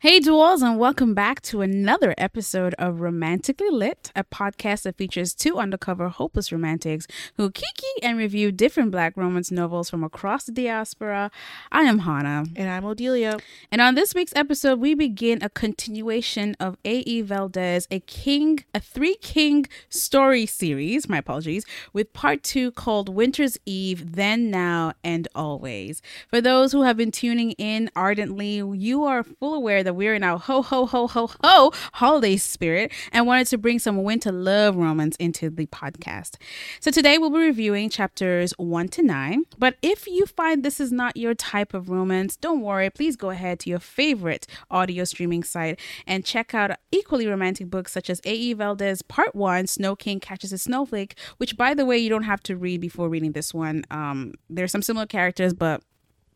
Hey, duels, and welcome back to another episode of Romantically Lit, a podcast that features two undercover hopeless romantics who kiki and review different black romance novels from across the diaspora. I am Hannah. And I'm Odelia. And on this week's episode, we begin a continuation of A.E. Valdez, a king, a three king story series, my apologies, with part two called Winter's Eve, Then, Now, and Always. For those who have been tuning in ardently, you are full aware that we're in our ho ho ho ho ho holiday spirit and wanted to bring some winter love romance into the podcast. So today we'll be reviewing chapters one to nine. But if you find this is not your type of romance, don't worry. Please go ahead to your favorite audio streaming site and check out equally romantic books such as A.E. Valdez Part One, Snow King Catches a Snowflake, which by the way you don't have to read before reading this one. Um, there's some similar characters, but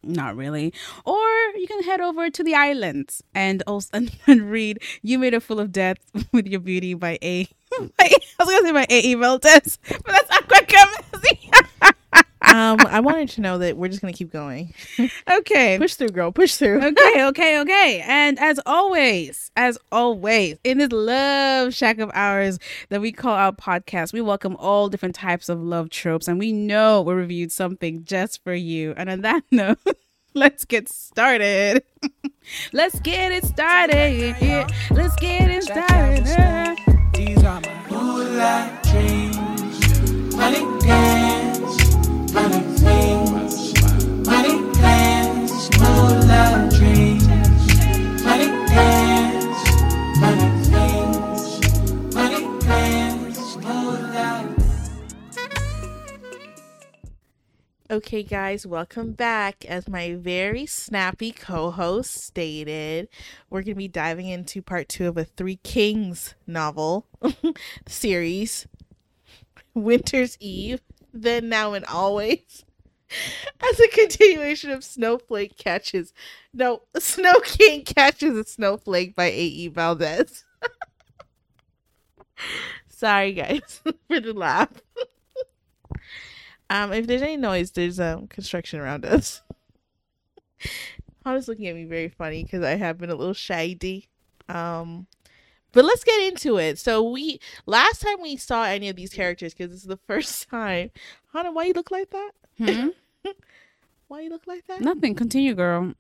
not really. Or you can head over to the islands and also and read "You Made a Fool of Death with Your Beauty" by A. By, I was gonna say by A. E. Valdez, but that's not Aqua um, I wanted to know that we're just gonna keep going. okay, push through, girl. Push through. okay, okay, okay. And as always, as always, in this love shack of ours that we call our podcast, we welcome all different types of love tropes, and we know we reviewed something just for you. And on that note. let's get started. let's get it started. Yeah, let's get it started. These are my moonlight dreams. Money dance, money things, money plans, moonlight Okay, guys, welcome back. As my very snappy co host stated, we're going to be diving into part two of a Three Kings novel series Winter's Eve, Then, Now, and Always. As a continuation of Snowflake Catches. No, Snow King Catches a Snowflake by A.E. Valdez. Sorry, guys, for the laugh. Um, if there's any noise, there's um construction around us. Hannah's looking at me very funny because I have been a little shady. Um, but let's get into it. So we last time we saw any of these characters because this is the first time. Hannah, why you look like that? Hmm? why you look like that? Nothing. Continue, girl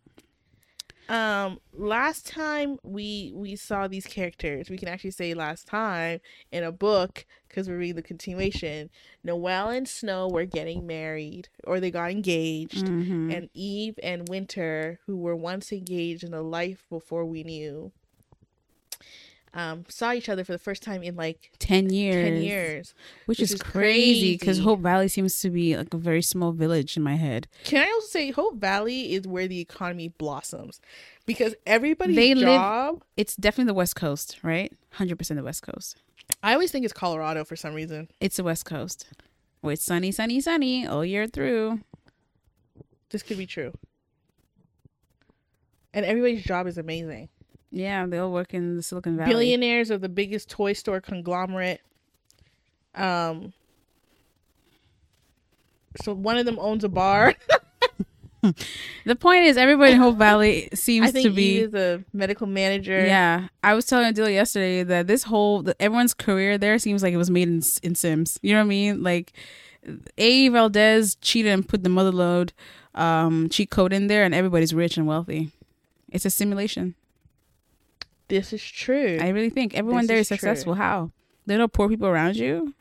um last time we we saw these characters we can actually say last time in a book because we're reading the continuation noel and snow were getting married or they got engaged mm-hmm. and eve and winter who were once engaged in a life before we knew um, saw each other for the first time in like 10 years. 10 years which, which is, is, crazy because hope valley seems to be like a very small village in my head. Can i also say hope valley is where the economy blossoms because everybody's they job live, it's definitely the west coast right? 100% the west coast. I always think it's colorado for some reason. It's the west coast. Where it's sunny sunny sunny all year through. This could be true. And everybody's job is amazing yeah, they all work in the Silicon Valley. Billionaires of the biggest toy store conglomerate. Um. So one of them owns a bar. the point is, everybody in Hope Valley seems to be the medical manager. Yeah, I was telling Adil yesterday that this whole everyone's career there seems like it was made in in Sims. You know what I mean? Like, A. Valdez cheated and put the motherload um, cheat code in there, and everybody's rich and wealthy. It's a simulation. This is true. I really think everyone this there is, is successful. True. How? There are poor people around you.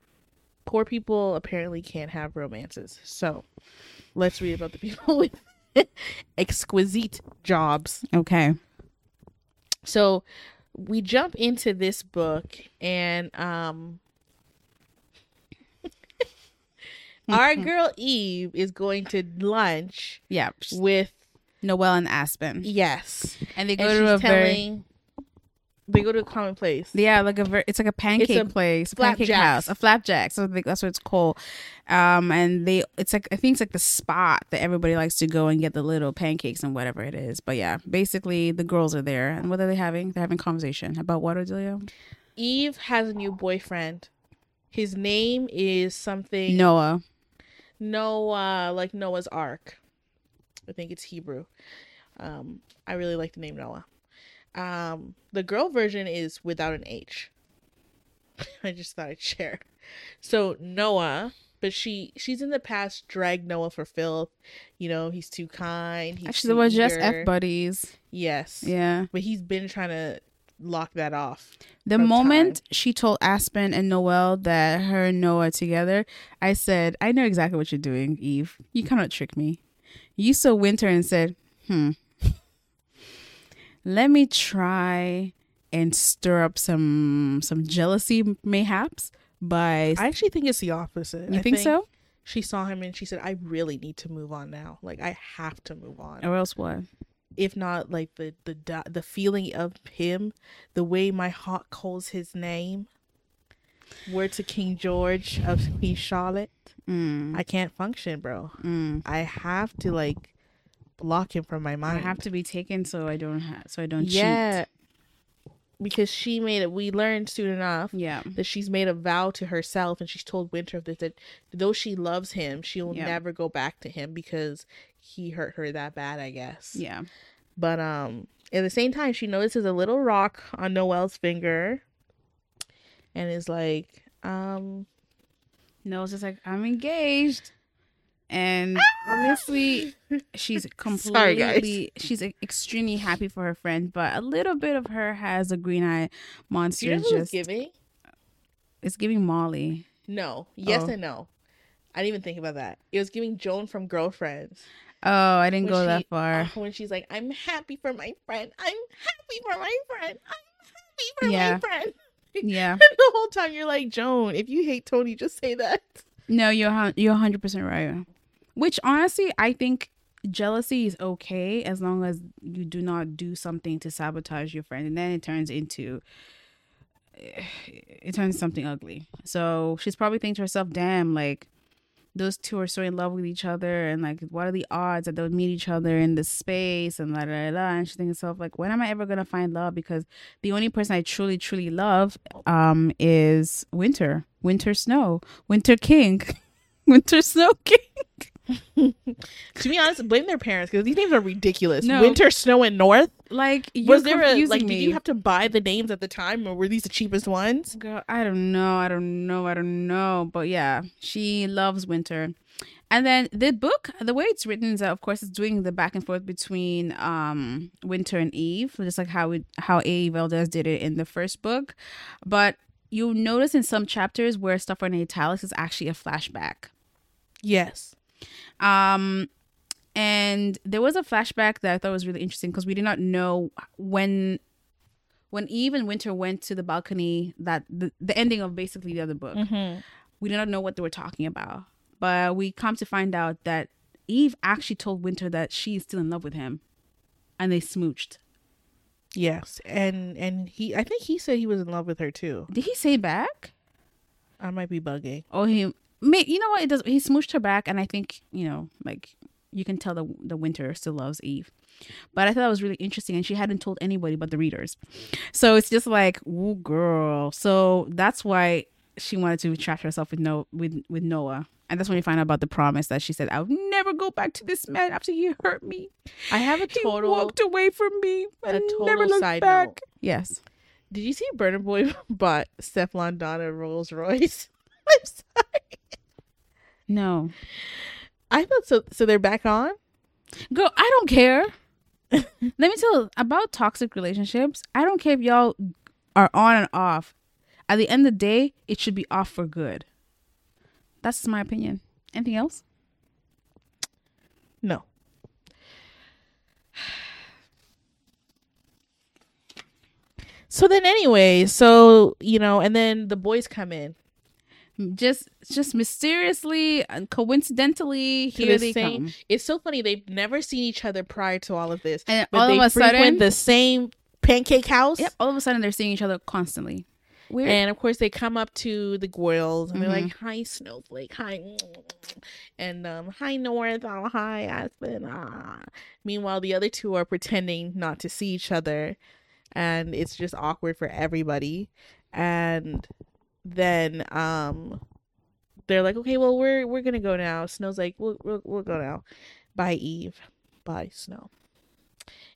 Poor people apparently can't have romances. So let's read about the people with exquisite jobs. Okay. So we jump into this book and um our girl Eve is going to lunch. Yeah. With Noel and Aspen. Yes. And they go and to a telling, very they go to a common place. Yeah, like a ver- it's like a pancake it's a place, a pancake house, a flapjack. So that's what it's called. Um, and they it's like I think it's like the spot that everybody likes to go and get the little pancakes and whatever it is. But yeah, basically the girls are there, and what are they having? They're having conversation about what, Adelia? Eve has a new boyfriend. His name is something Noah. Noah, like Noah's Ark. I think it's Hebrew. Um, I really like the name Noah. Um, the girl version is without an H. I just thought I'd share. So Noah, but she she's in the past dragged Noah for filth. You know, he's too kind. He's Actually, they were just. F buddies. Yes. Yeah. But he's been trying to lock that off. The moment she told Aspen and Noel that her and Noah are together, I said, I know exactly what you're doing, Eve. You cannot trick me. You saw Winter and said, hmm, let me try and stir up some some jealousy mayhaps by I actually think it's the opposite. you I think, so She saw him and she said, "I really need to move on now. Like I have to move on. or else what If not, like the the the feeling of him, the way my heart calls his name. Word to King George of Queen Charlotte. mm, I can't function, bro. mm. I have to like block him from my mind. I have to be taken so I don't ha- so I don't yeah, because she made it. We learned soon enough yeah that she's made a vow to herself and she's told Winter this that though she loves him, she'll Yeah. never go back to him because he hurt her that bad, I guess. yeah But um at the same time she notices a little rock on Noel's finger and is like, um Noel's just like, I'm engaged. And obviously, she's Sorry, completely, she's e- extremely happy for her friend, but a little bit of her has a green eye monster. you know just, giving? it's giving Molly. No. Yes Oh. and no. I didn't even think about that. It was giving Joan from Girlfriends. Oh, I didn't go she- that far. uh, when she's like, I'm happy for my friend. I'm happy for my friend. I'm happy for Yeah. my friend. yeah. And the whole time you're like, Joan, if you hate Toni, just say that. No, you're you're 100% right. Which honestly, I think jealousy is okay as long as you do not do something to sabotage your friend. And then it turns into it turns something ugly. So she's probably thinking to herself, "Damn, like those two are so in love with each other. And like what are the odds that they'll meet each other in this space? And la la la. And she's thinking to herself like when am I ever gonna find love? Because the only person I truly truly love um is Winter. Winter Snow. Winter King. Winter Snow King To be honest, blame their parents because these names are ridiculous. No. Winter, Snow, and North. like you're Was there a like? me. Did you have to buy the names at the time, or were these the cheapest ones? Girl, I don't know. I don't know. I don't know. But yeah, she loves winter. And then the book, the way it's written is that, of course, it's doing the back and forth between um Winter and Eve, just like how it how A. Valdez did it in the first book. But you'll notice in some chapters where stuff in italics is actually a flashback. Yes. Um, and there was a flashback that I thought was really interesting because we did not know when when Eve and Winter went to the balcony that the, the ending of basically the other book. Mm-hmm. We did not know what they were talking about, but we come to find out that Eve actually told Winter that she's still in love with him, and they smooched. Yes, and and he, I think he said he was in love with her too. Did he say back? I might be bugging. Oh, he may. You know what? It does. He smooched her back, and I think you know, like you can tell the the Winter still loves Eve. But I thought that was really interesting, and she hadn't told anybody but the readers. So it's just like, ooh, girl. So that's why she wanted to trap herself with no with with Noah, and that's when we find out about the promise that she said, "I'll never go back to this man after he hurt me. I have a He total. walked away from me and total never looked side back." note. Yes. Did you see Burna Boy bought Stefflon Don a Rolls Royce? No. I thought so. So they're back on. Girl, I don't care. Let me tell you about toxic relationships. I don't care if y'all are on and off. At the end of the day, it should be off for good. That's my opinion. Anything else? No. So then, anyway, so you know, and then the boys come in. Just just mysteriously and coincidentally, here the they same- come. It's so funny they've never seen each other prior to all of this, And but all they of a sudden, the same pancake house. yep, all of a sudden they're seeing each other constantly. Weird. And of course, they come up to the Goyles and they're Mhm. like, "Hi, Snowflake. Hi," and um, "Hi, North. Oh, hi, Aspen." Ah. Meanwhile, the other two are pretending not to see each other, and it's just awkward for everybody. And then um, they're like, "Okay, well, we're we're gonna go now." Snow's like, "We'll we'll, we'll go now." Bye, Eve. Bye, Snow.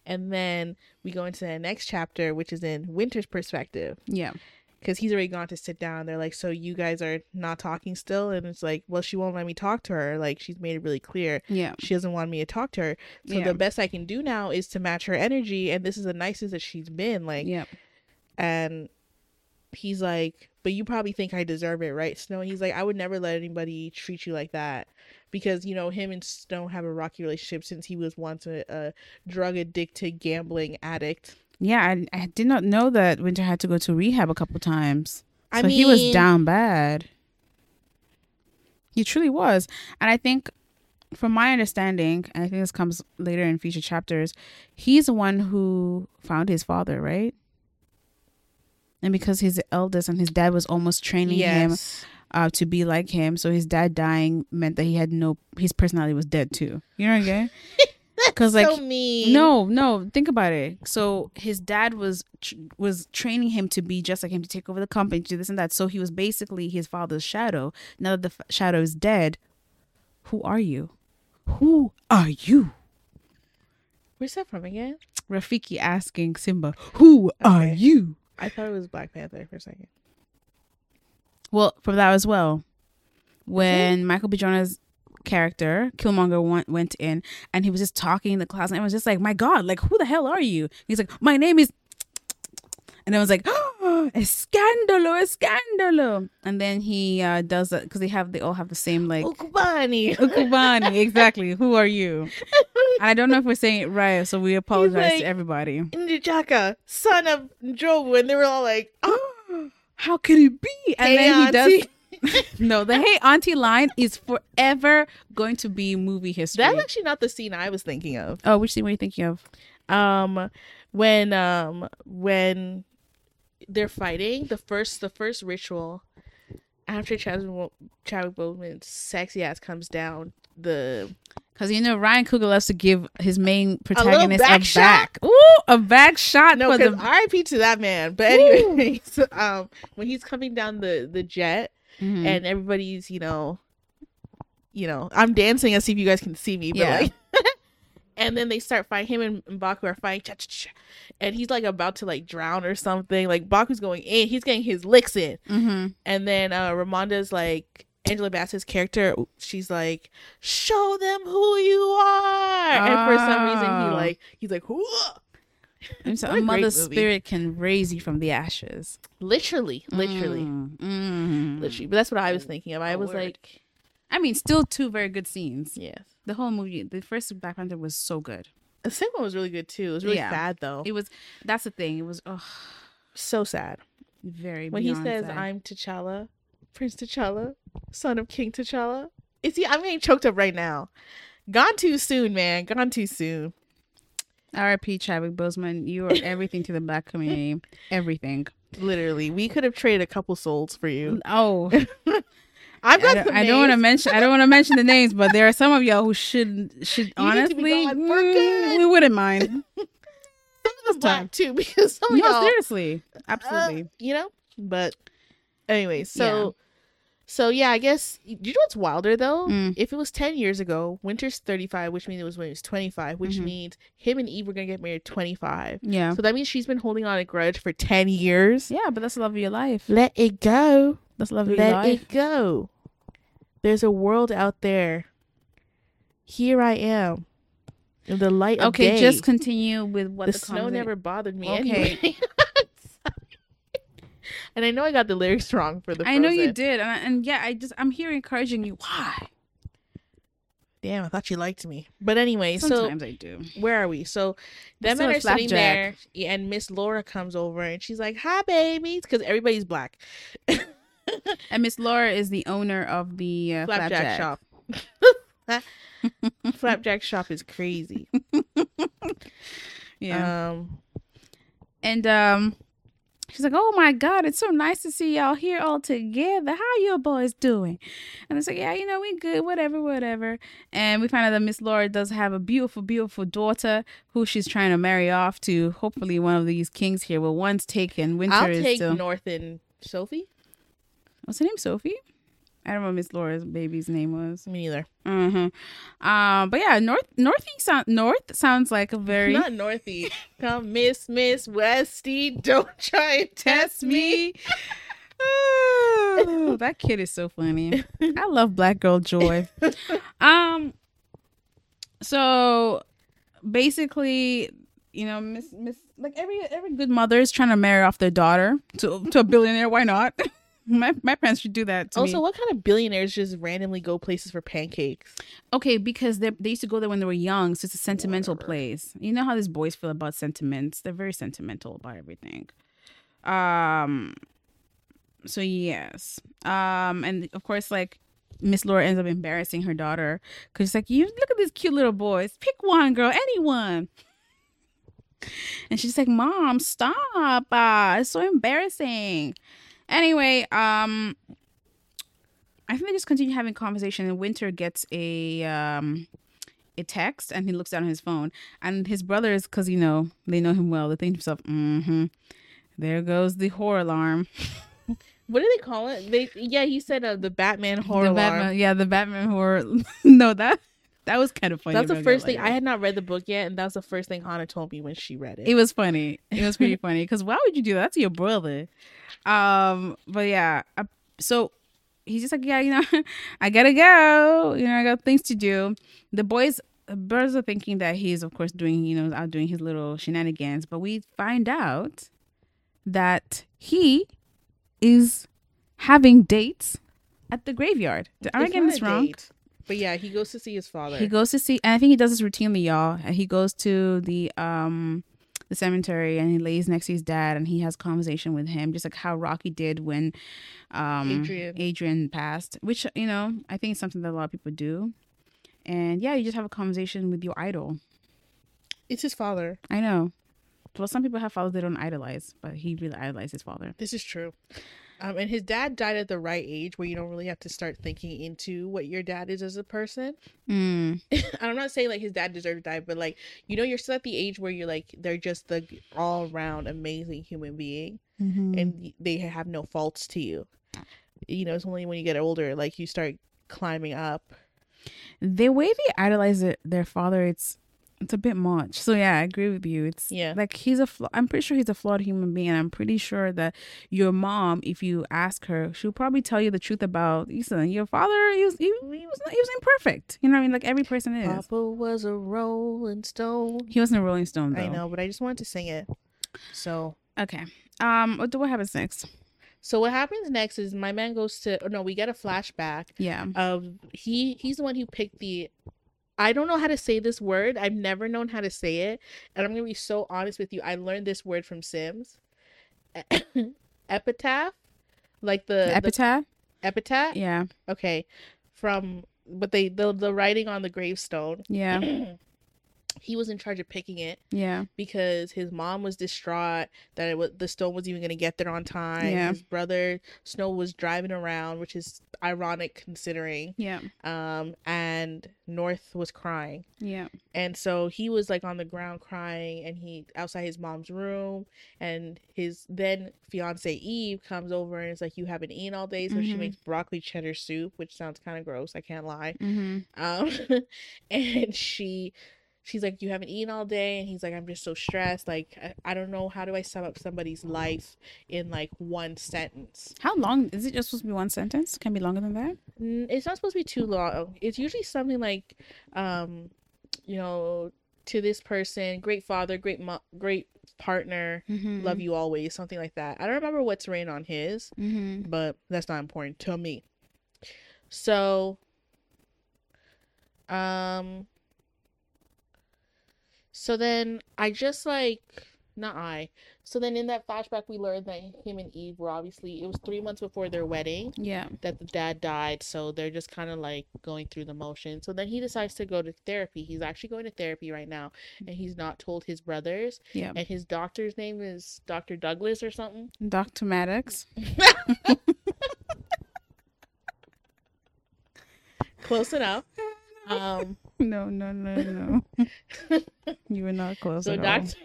And then we go into the next chapter, which is in Winter's perspective. Yeah. because he's already gone to sit down. They're like, "So you guys are not talking still?" And it's like, "Well, she won't let me talk to her. Like she's made it really clear Yeah. she doesn't want me to talk to her. So Yeah. the best I can do now is to match her energy, and this is the nicest that she's been. Like, Yeah. and he's like, "But you probably think I deserve it, right, Snow?" And he's like, "I would never let anybody treat you like that." Because you know him and Snow have a rocky relationship since he was once a, a drug addicted gambling addict. Yeah. I, I did not know that Winter had to go to rehab a couple times. I so he was down bad. He truly was. And I think, from my understanding, and I think this comes later in future chapters, he's the one who found his father, right? And because he's the eldest and his dad was almost training him uh, to be like him, so his dad dying meant that he had no, his personality was dead too. You know what I'm saying? Because like so mean. no, no. Think about it. So his dad was tr- was training him to be just like him, to take over the company, to do this and that. So he was basically his father's shadow. Now that the f- shadow is dead, who are you? Who are you? Where's that from again? Rafiki asking Simba, "Who are you?" I thought it was Black Panther for a second. Well, from that as well, when Michael B. Jordan's character Killmonger went, went in and he was just talking in the class, and I was just like, "My God, like who the hell are you?" He's like, "My name is," and I was like, oh, "Escandalo, escandalo!" And then he uh, does that because they have they all have the same like Ukubani. Ukubani, exactly. Who are you? I don't know if we're saying it right, so we apologize like- to everybody. Ndijaka, son of Jobu, and they were all like, oh, How could it be? And hey, then he does no, the hey auntie line is forever going to be movie history. That's actually not the scene I was thinking of. oh, which scene were you thinking of? Um, when um when they're fighting, the first the first ritual after Chadwick Chadwick Boseman's sexy ass comes down the Because you know Ryan Coogler loves to give his main protagonist a, back back, shot? Ooh, a back shot no because the. R.I.P. to that man. But anyway, so, um when he's coming down the the jet Mhm. and everybody's you know you know i'm dancing I see if you guys can see me but Yeah. like and then they start fighting him and, and baku are fighting and he's like about to like drown or something like baku's going in he's getting his licks in Mhm. and then uh ramonda's like angela bassett's character she's like show them who you are and for some reason he Oh. like he's like "Whoa." And so a mother's spirit can raise you from the ashes. literally literally Mm, mm. literally but that's what i was thinking of i was like I mean, still two very good scenes. yes The whole movie, the first Black Panther was so good. the second one was really good too it was really Yeah. sad though It was. That's the thing. It was oh, so sad very. when he says sad. i'm t'challa prince t'challa son of king t'challa is he i'm getting choked up right now gone too soon man gone too soon R.I.P. Chadwick Boseman, you are everything to the black community. Everything. literally we could have traded a couple souls for you Oh, i've I got don't, some I don't want to mention. I don't want to mention the names, but there are some of y'all who should should You need to be honestly. for mm, good. we wouldn't mind. some of them black too because some of y'all seriously, uh, absolutely. you know but anyway so so yeah i guess you know what's wilder though Mm. if it was 10 years ago winter's 35 which means it was when he was 25 which Mhm. means him and eve were gonna get married 25 yeah, so that means she's been holding on a grudge for 10 years yeah, but that's the love of your life. let it go That's the love of let life. it go there's a world out there here i am in the light of Okay, day. just continue with what the, the, snow never bothered me Okay. anyway. and I know I got the lyrics wrong for the. I know you did, and, I- and yeah, I just I'm here encouraging you. Why? Damn, I thought you liked me. But anyway, Sometimes I do. where are we? So them Still men a are sitting there, and Miss Laura comes over and she's like, "Hi, babies," because everybody's black. And Miss Laura is the owner of the uh, Flapjack, flapjack, shop. flapjack shop is crazy. Yeah, Um, and um, she's like, "Oh my God, it's so nice to see y'all here all together. How are your boys doing?" And it's like, "Yeah, you know, we good, whatever, whatever." And we find out that Miss Laura does have a beautiful, beautiful daughter who she's trying to marry off to. Hopefully, one of these kings here. Well, one's taken. Winter I'll is take still. North and Sophie. What's her name? Sophie. I don't know what Miss Laura's baby's name was. Me neither. Mm-hmm. Um, but yeah, North Northeast sound North sounds like a very Not Northy. Come, Miss Miss Westy. Don't try and test me. Ooh, that kid is so funny. I love Black Girl Joy. Um, so basically, you know, Miss Miss like every every good mother is trying to marry off their daughter to to a billionaire. Why not? My my parents should do that. To Also, me. what kind of billionaires just randomly go places for pancakes? okay, because they they used to go there when they were young, so it's a sentimental Whatever. place. You know how these boys feel about sentiments; they're very sentimental about everything. Um. So yes, um, and of course, like Miss Laura ends up embarrassing her daughter because she's like, "You look at these cute little boys. Pick one, girl, anyone." And she's like, "Mom, stop! Uh, it's so embarrassing." Anyway, um, I think they just continue having conversation, and Winter gets a um a text, and he looks down at his phone, and his brothers, because you know they know him well, they think to themselves, "Mm-hmm, there goes the horror alarm." What do they call it? They yeah, he said uh, the Batman horror the alarm. Batman, yeah, the Batman horror. no, that that was kind of funny. That's the first thing. I had not read the book yet, and that was the first thing Hannah told me when she read it. It was funny. It was pretty funny because why would you do that? to your brother. Um, but yeah, uh, so he's just like, yeah, you know, I gotta go. You know, I got things to do. The boys, the brothers are thinking that he's, of course, doing, you know, out doing his little shenanigans. But we find out that he is having dates at the graveyard. Am I getting this wrong? date, But yeah, he goes to see his father. He goes to see, and I think he does this routinely, y'all. And He goes to the um the cemetery and he lays next to his dad and he has conversation with him, just like how Rocky did when um Adrian. Adrian passed. Which you know I think is something that a lot of people do. And yeah, you just have a conversation with your idol. it's his father. I know. Well, some people have fathers they don't idolize, but he really idolized his father. This is true. Um, and his dad died at the right age where you don't really have to start thinking into what your dad is as a person. Mm. I'm not saying like his dad deserved to die, but like you know, you're still at the age where you're like they're just the all around amazing human being, Mm-hmm. and they have no faults to you. You know, it's only when you get older like you start climbing up. the way they idolize their father, it's it's a bit much. So yeah, I agree with you. It's Yeah. like he's a. Fla- I'm pretty sure he's a flawed human being. I'm pretty sure that your mom, if you ask her, she'll probably tell you the truth about listen. Your father, he was he, he was he was imperfect. You know what I mean? Like every person is. Papa was a rolling stone. He wasn't a Rolling Stone though. I know, but I just wanted to sing it. So Okay. Um. What what happens next? So what happens next is my man goes to. Oh no, we get a flashback Yeah. of he. He's the one who picked the. I don't know how to say this word. I've never known how to say it, and I'm gonna be so honest with you. I learned this word from Sims. epitaph, like the, The the epitaph. epitaph. Yeah. Okay, from but they the the writing on the gravestone. Yeah. he was in charge of picking it Yeah. because his mom was distraught that it was, the stone was even going to get there on time. Yeah. His brother Snow was driving around, which is ironic considering. Yeah. Um, and North was crying, Yeah. and so he was like on the ground crying, and he outside his mom's room, and his then fiance Eve comes over and is like, "You haven't eaten all day," so she Mhm. makes broccoli cheddar soup, which sounds kind of gross. I can't lie. Mm-hmm. Um, and she, she's like, "You haven't eaten all day," and he's like, "I'm just so stressed. Like, I, I don't know how do I sum up somebody's life in like one sentence. How long is it? Just supposed to be one sentence? Can it be longer than that. It's not supposed to be too long. It's usually something like, um, you know, to this person, great father, great mo- great partner, Mm-hmm. love you always, something like that. I don't remember what's written on his, Mm-hmm. but that's not important to me. So, um, so then I just like, not I. So then in that flashback, we learned that him and Eve were obviously, it was three months before their wedding Yeah. that the dad died. So they're just kind of like going through the motion. So then he decides to go to therapy. He's actually going to therapy right now, and he's not told his brothers. Yeah. And his doctor's name is Dr. Douglas or something. Dr. Maddox. Close enough. Um, No, no, no, no. you were not close so at all. doctor,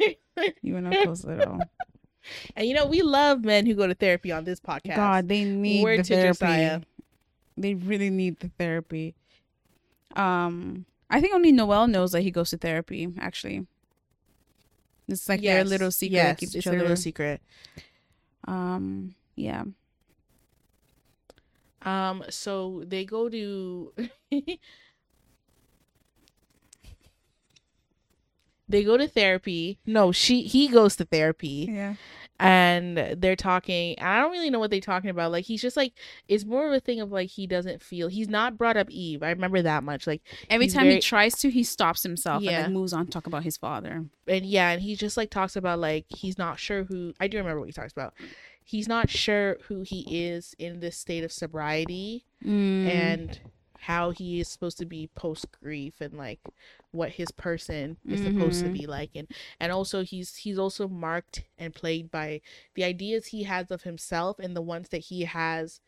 You were not close at all. and you know we love men who go to therapy on this podcast. God, they need Word the to therapy. Josiah. They really need the therapy. Um, I think only Noel knows that he goes to therapy. Actually, it's like their little secret. Yes, keeps it's each their little secret. Um, yeah. Um, so they go to they go to therapy. No, she he goes to therapy Yeah. and they're talking. And I don't really know what they're talking about. Like he's just like it's more of a thing of like he doesn't feel he's not brought up Eve. I remember that much. Like Every time very- he tries to, he stops himself and Yeah. then moves on to talk about his father. and yeah, and he just like talks about like he's not sure who I do remember what he talks about. He's not sure who he is in this state of sobriety. Mm. and how he is supposed to be post grief and like what his person is supposed to Mhm. be like. And and also he's he's also marked and plagued by the ideas he has of himself and the ones that he has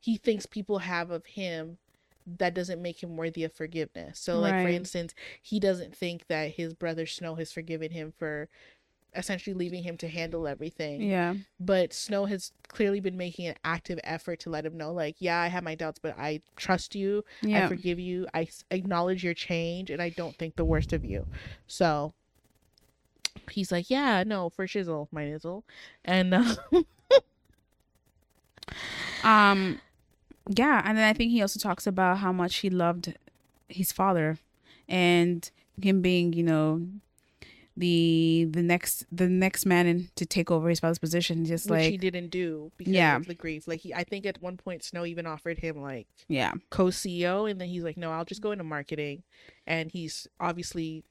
he thinks people have of him that doesn't make him worthy of forgiveness. So like for instance he doesn't think that his brother snow has forgiven him for essentially leaving him to handle everything yeah. but Snow has clearly been making an active effort to let him know, like, yeah, I have my doubts, but I trust you. Yeah. I forgive you. I acknowledge your change, and I don't think the worst of you. So he's like, yeah, no, for shizzle, my nizzle, and uh, Um, yeah, and then I think he also talks about how much he loved his father, and him being, you know, the the next the next man in, to take over his father's position. Just which he didn't do because Yeah. of the grief. Like, he, I think at one point Snow even offered him like yeah, co-CEO, and then he's like, no, I'll just go into marketing, and he's obviously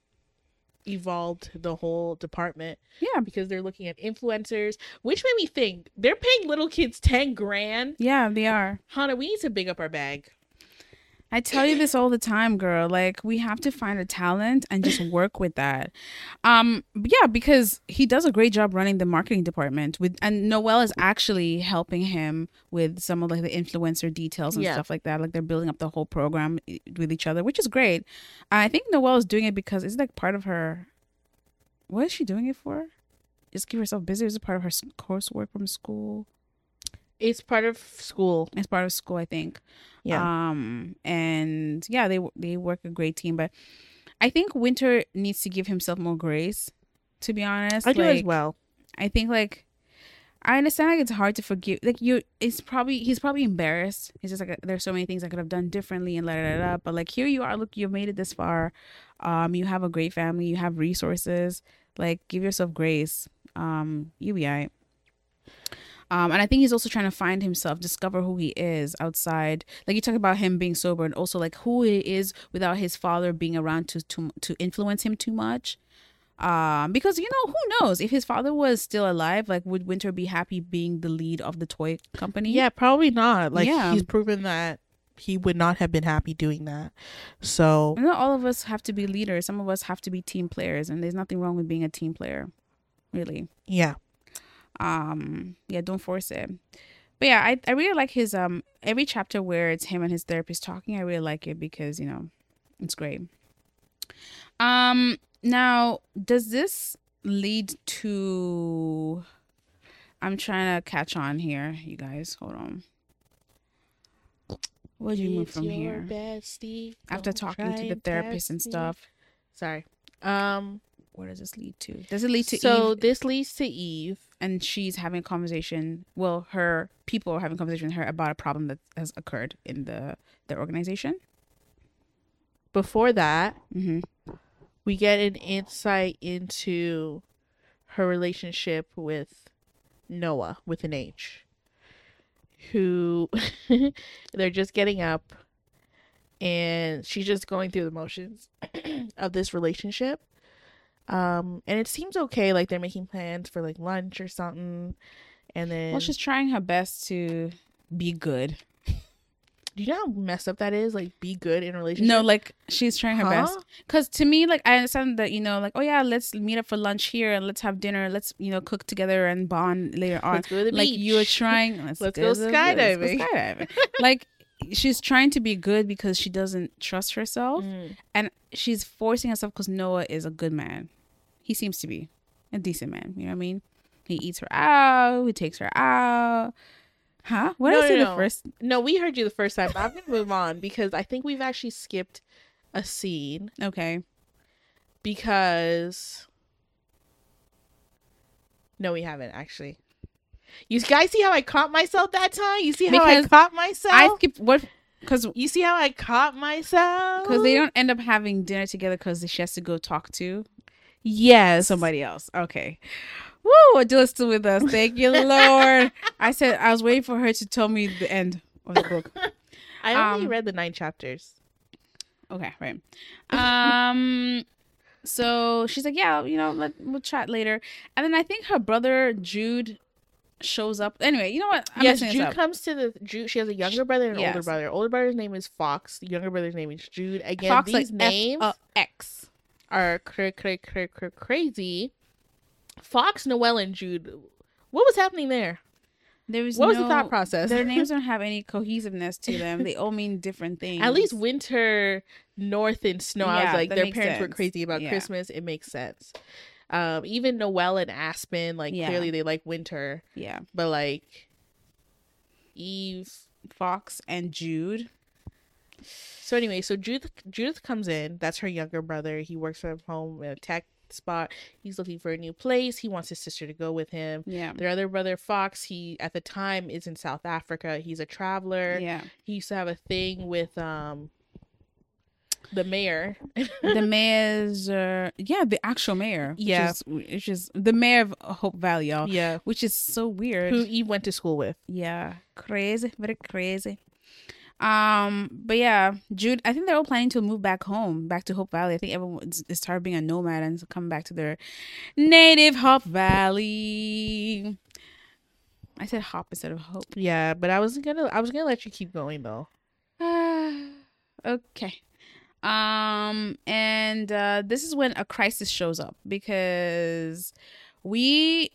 evolved the whole department yeah, because they're looking at influencers, which made me think they're paying little kids 10 grand. yeah. They are. Hannah, we need to big up our bag. I tell you this all the time, girl. Like we have to find a talent and just work with that. Um, but yeah, because he does a great job running the marketing department with, and Noel is actually helping him with some of like the influencer details and Yeah. stuff like that. Like they're building up the whole program with each other, which is great. I think Noel is doing it because it's like part of her. What is she doing it for? Just keep herself busy. Is it part of her coursework from school? It's part of school. It's part of school, I think. Yeah. Um, and yeah, they they work a great team, but I think Winter needs to give himself more grace. To be honest, I do as well. I think like I understand like it's hard to forgive. Like you, it's probably he's probably embarrassed. He's just like there's so many things I could have done differently and la da. But like here you are, look, you've made it this far. Um, you have a great family. You have resources. Like give yourself grace. Um, you'll be alright. Um, and I think he's also trying to find himself, discover who he is outside. Like you talk about him being sober, and also like who he is without his father being around to to to influence him too much. Um, because you know who knows if his father was still alive, like would Winter be happy being the lead of the toy company? Yeah, probably not. Like Yeah. he's proven that he would not have been happy doing that. So Not all of us have to be leaders. Some of us have to be team players, and there's nothing wrong with being a team player, really. yeah. Um yeah don't force it. But yeah i, I really like his um every chapter where it's him and his therapist talking i really like it because you know it's great. Um now does this lead to i'm trying to catch on here you guys. Hold on. Where do you move from here? bestie. after talking to the therapist and stuff. Sorry. Um where does this lead to does it lead to Eve? so eve this leads to Eve. and she's having a conversation well her people are having a conversation with her about a problem that has occurred in the the organization Before that, mm-hmm. we get an insight into her relationship with Noah with an H, who they're just getting up and she's just going through the motions of this relationship. Um, and it seems okay, like they're making plans for like lunch or something. And then, well she's trying her best to be good do you know how messed up that is? Like, be good in a relationship. no like she's trying her best because to me like i understand that you know like oh yeah let's meet up for lunch here and let's have dinner let's you know cook together and bond later on Let's go to the like beach. you are trying let's, Let's go the- skydiving. let's go skydiving. like she's trying to be good because she doesn't trust herself Mm. and she's forcing herself because Noah is a good man. He seems to be a decent man. You know what I mean? He eats her out. He takes her out. Huh? What No, did I say no, the first? No, we heard you the first time, but I'm gonna move on because I think we've actually skipped a scene Okay. because no, we haven't actually. You guys see how I caught myself that time? You see how I caught myself? I skipped what? Because You see how I caught myself? because they don't end up having dinner together because she has to go talk to Yes. somebody else. Okay. Woo! Adula's still with us. Thank you, Lord. I said I was waiting for her to tell me the end of the book. I only um, read the nine chapters. Okay, right. Um so she's like, Yeah, you know, let we'll chat later. And then I think her brother Jude shows up. Anyway, you know what? I'm yes, Jude comes to the Jude. She has a younger brother and an older brother. Older brother's name is Fox. The younger brother's name is Jude. Again, Fox these like names F-A-X. Are cra- cra- cra- cra- crazy. Fox, Noel, and Jude. What was happening there? There was What was the thought process? Their names don't have any cohesiveness to them. They all mean different things. At least winter, north, and snow. I was like, their parents were crazy about Yeah. Christmas. It makes sense. Um, even Noel and Aspen, like Yeah. clearly they like winter, Yeah. but like Eve. Fox and Jude. So anyway, so Judith Judith comes in. That's her younger brother. He works from home in a tech spot. He's looking for a new place. He wants his sister to go with him. Yeah. Their other brother Fox, he at the time is in South Africa. He's a traveler. Yeah. He used to have a thing with um the mayor. the mayor's uh yeah, the actual mayor. Yeah. Which is the mayor of Hope Valley, y'all. yeah. Which is so weird. Who Eve went to school with. Yeah, crazy, very crazy. Um, but yeah, Jude. I think they're all planning to move back home, back to Hope Valley. I think everyone is tired of being a nomad and come back to their native Hope Valley. I said hop instead of hope. Yeah, but I wasn't gonna I was gonna let you keep going though. okay. Um, and uh, this is when a crisis shows up because we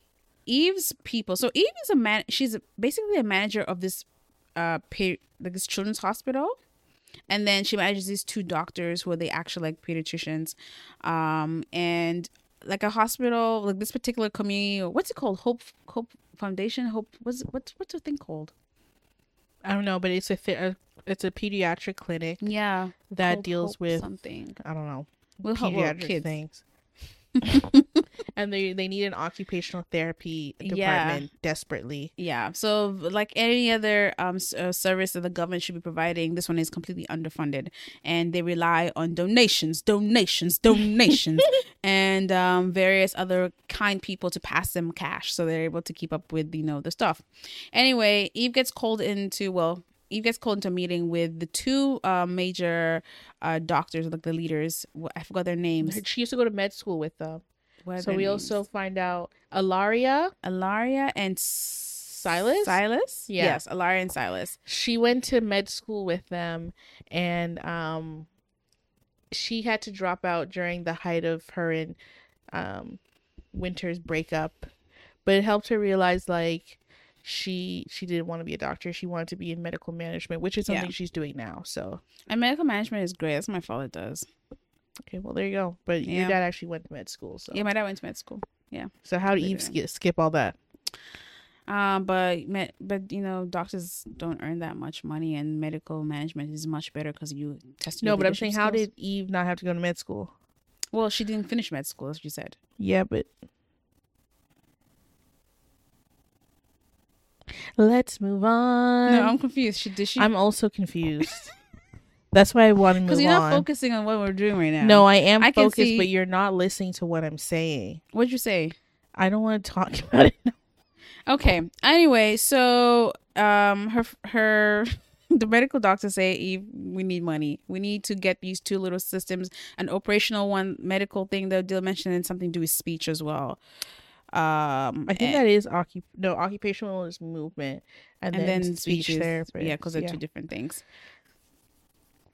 Eve's people. So Eve is a man. She's basically a manager of this uh pe- like this children's hospital. And then she manages these two doctors who are they actually like pediatricians. Um and like a hospital like this particular community or what's it called? Hope hope foundation? Hope what's what's what's the thing called? I don't know, but it's a th- it's a pediatric clinic yeah that Hope- deals Hope with something. I don't know We'll help well, pediatric kids. things. and they they need an occupational therapy department Yeah. desperately. Yeah. So, like any other um s- uh, service that the government should be providing, this one is completely underfunded, and they rely on donations, donations, donations, and um, various other kind people to pass them cash, so they're able to keep up with you know the stuff. Anyway, Eve gets called into well. Eve gets called into a meeting with the two uh, major uh, doctors, like the leaders. I forgot their names. She used to go to med school with them. What So we names? also find out Alaria, Alaria and Silas? Silas. Yeah. Yes, Alaria and Silas. she went to med school with them and um she had to drop out during the height of her and um Winter's breakup. But it helped her realize like she she didn't want to be a doctor. She wanted to be in medical management, which is Yeah. something she's doing now. So And medical management is great. That's what my father does. Okay, well there you go. But Yeah. your dad actually went to med school. So Yeah, my dad went to med school. Yeah. So how did Eve did. skip, all that? Um, but med- but you know, doctors don't earn that much money, and medical management is much better because you test. No, but I'm saying how did Eve not have to go to med school? Well, she didn't finish med school, as you said. Yeah, but let's move on. no, I'm confused. She did she? I'm also confused. That's why I want to Because you're not focusing on what we're doing right now. no, I am I focused, see- but you're not listening to what I'm saying. What'd you say? I don't want to talk about it. Okay. Anyway, so um, her her the medical doctors say, Eve, we need money. We need to get these two little systems, an operational one, medical thing that they'll mention, and something to do with speech as well. Um, I think and, that is occup- no occupational is movement, and, and then, then speech speech is- therapy. Yeah, because they're two different things.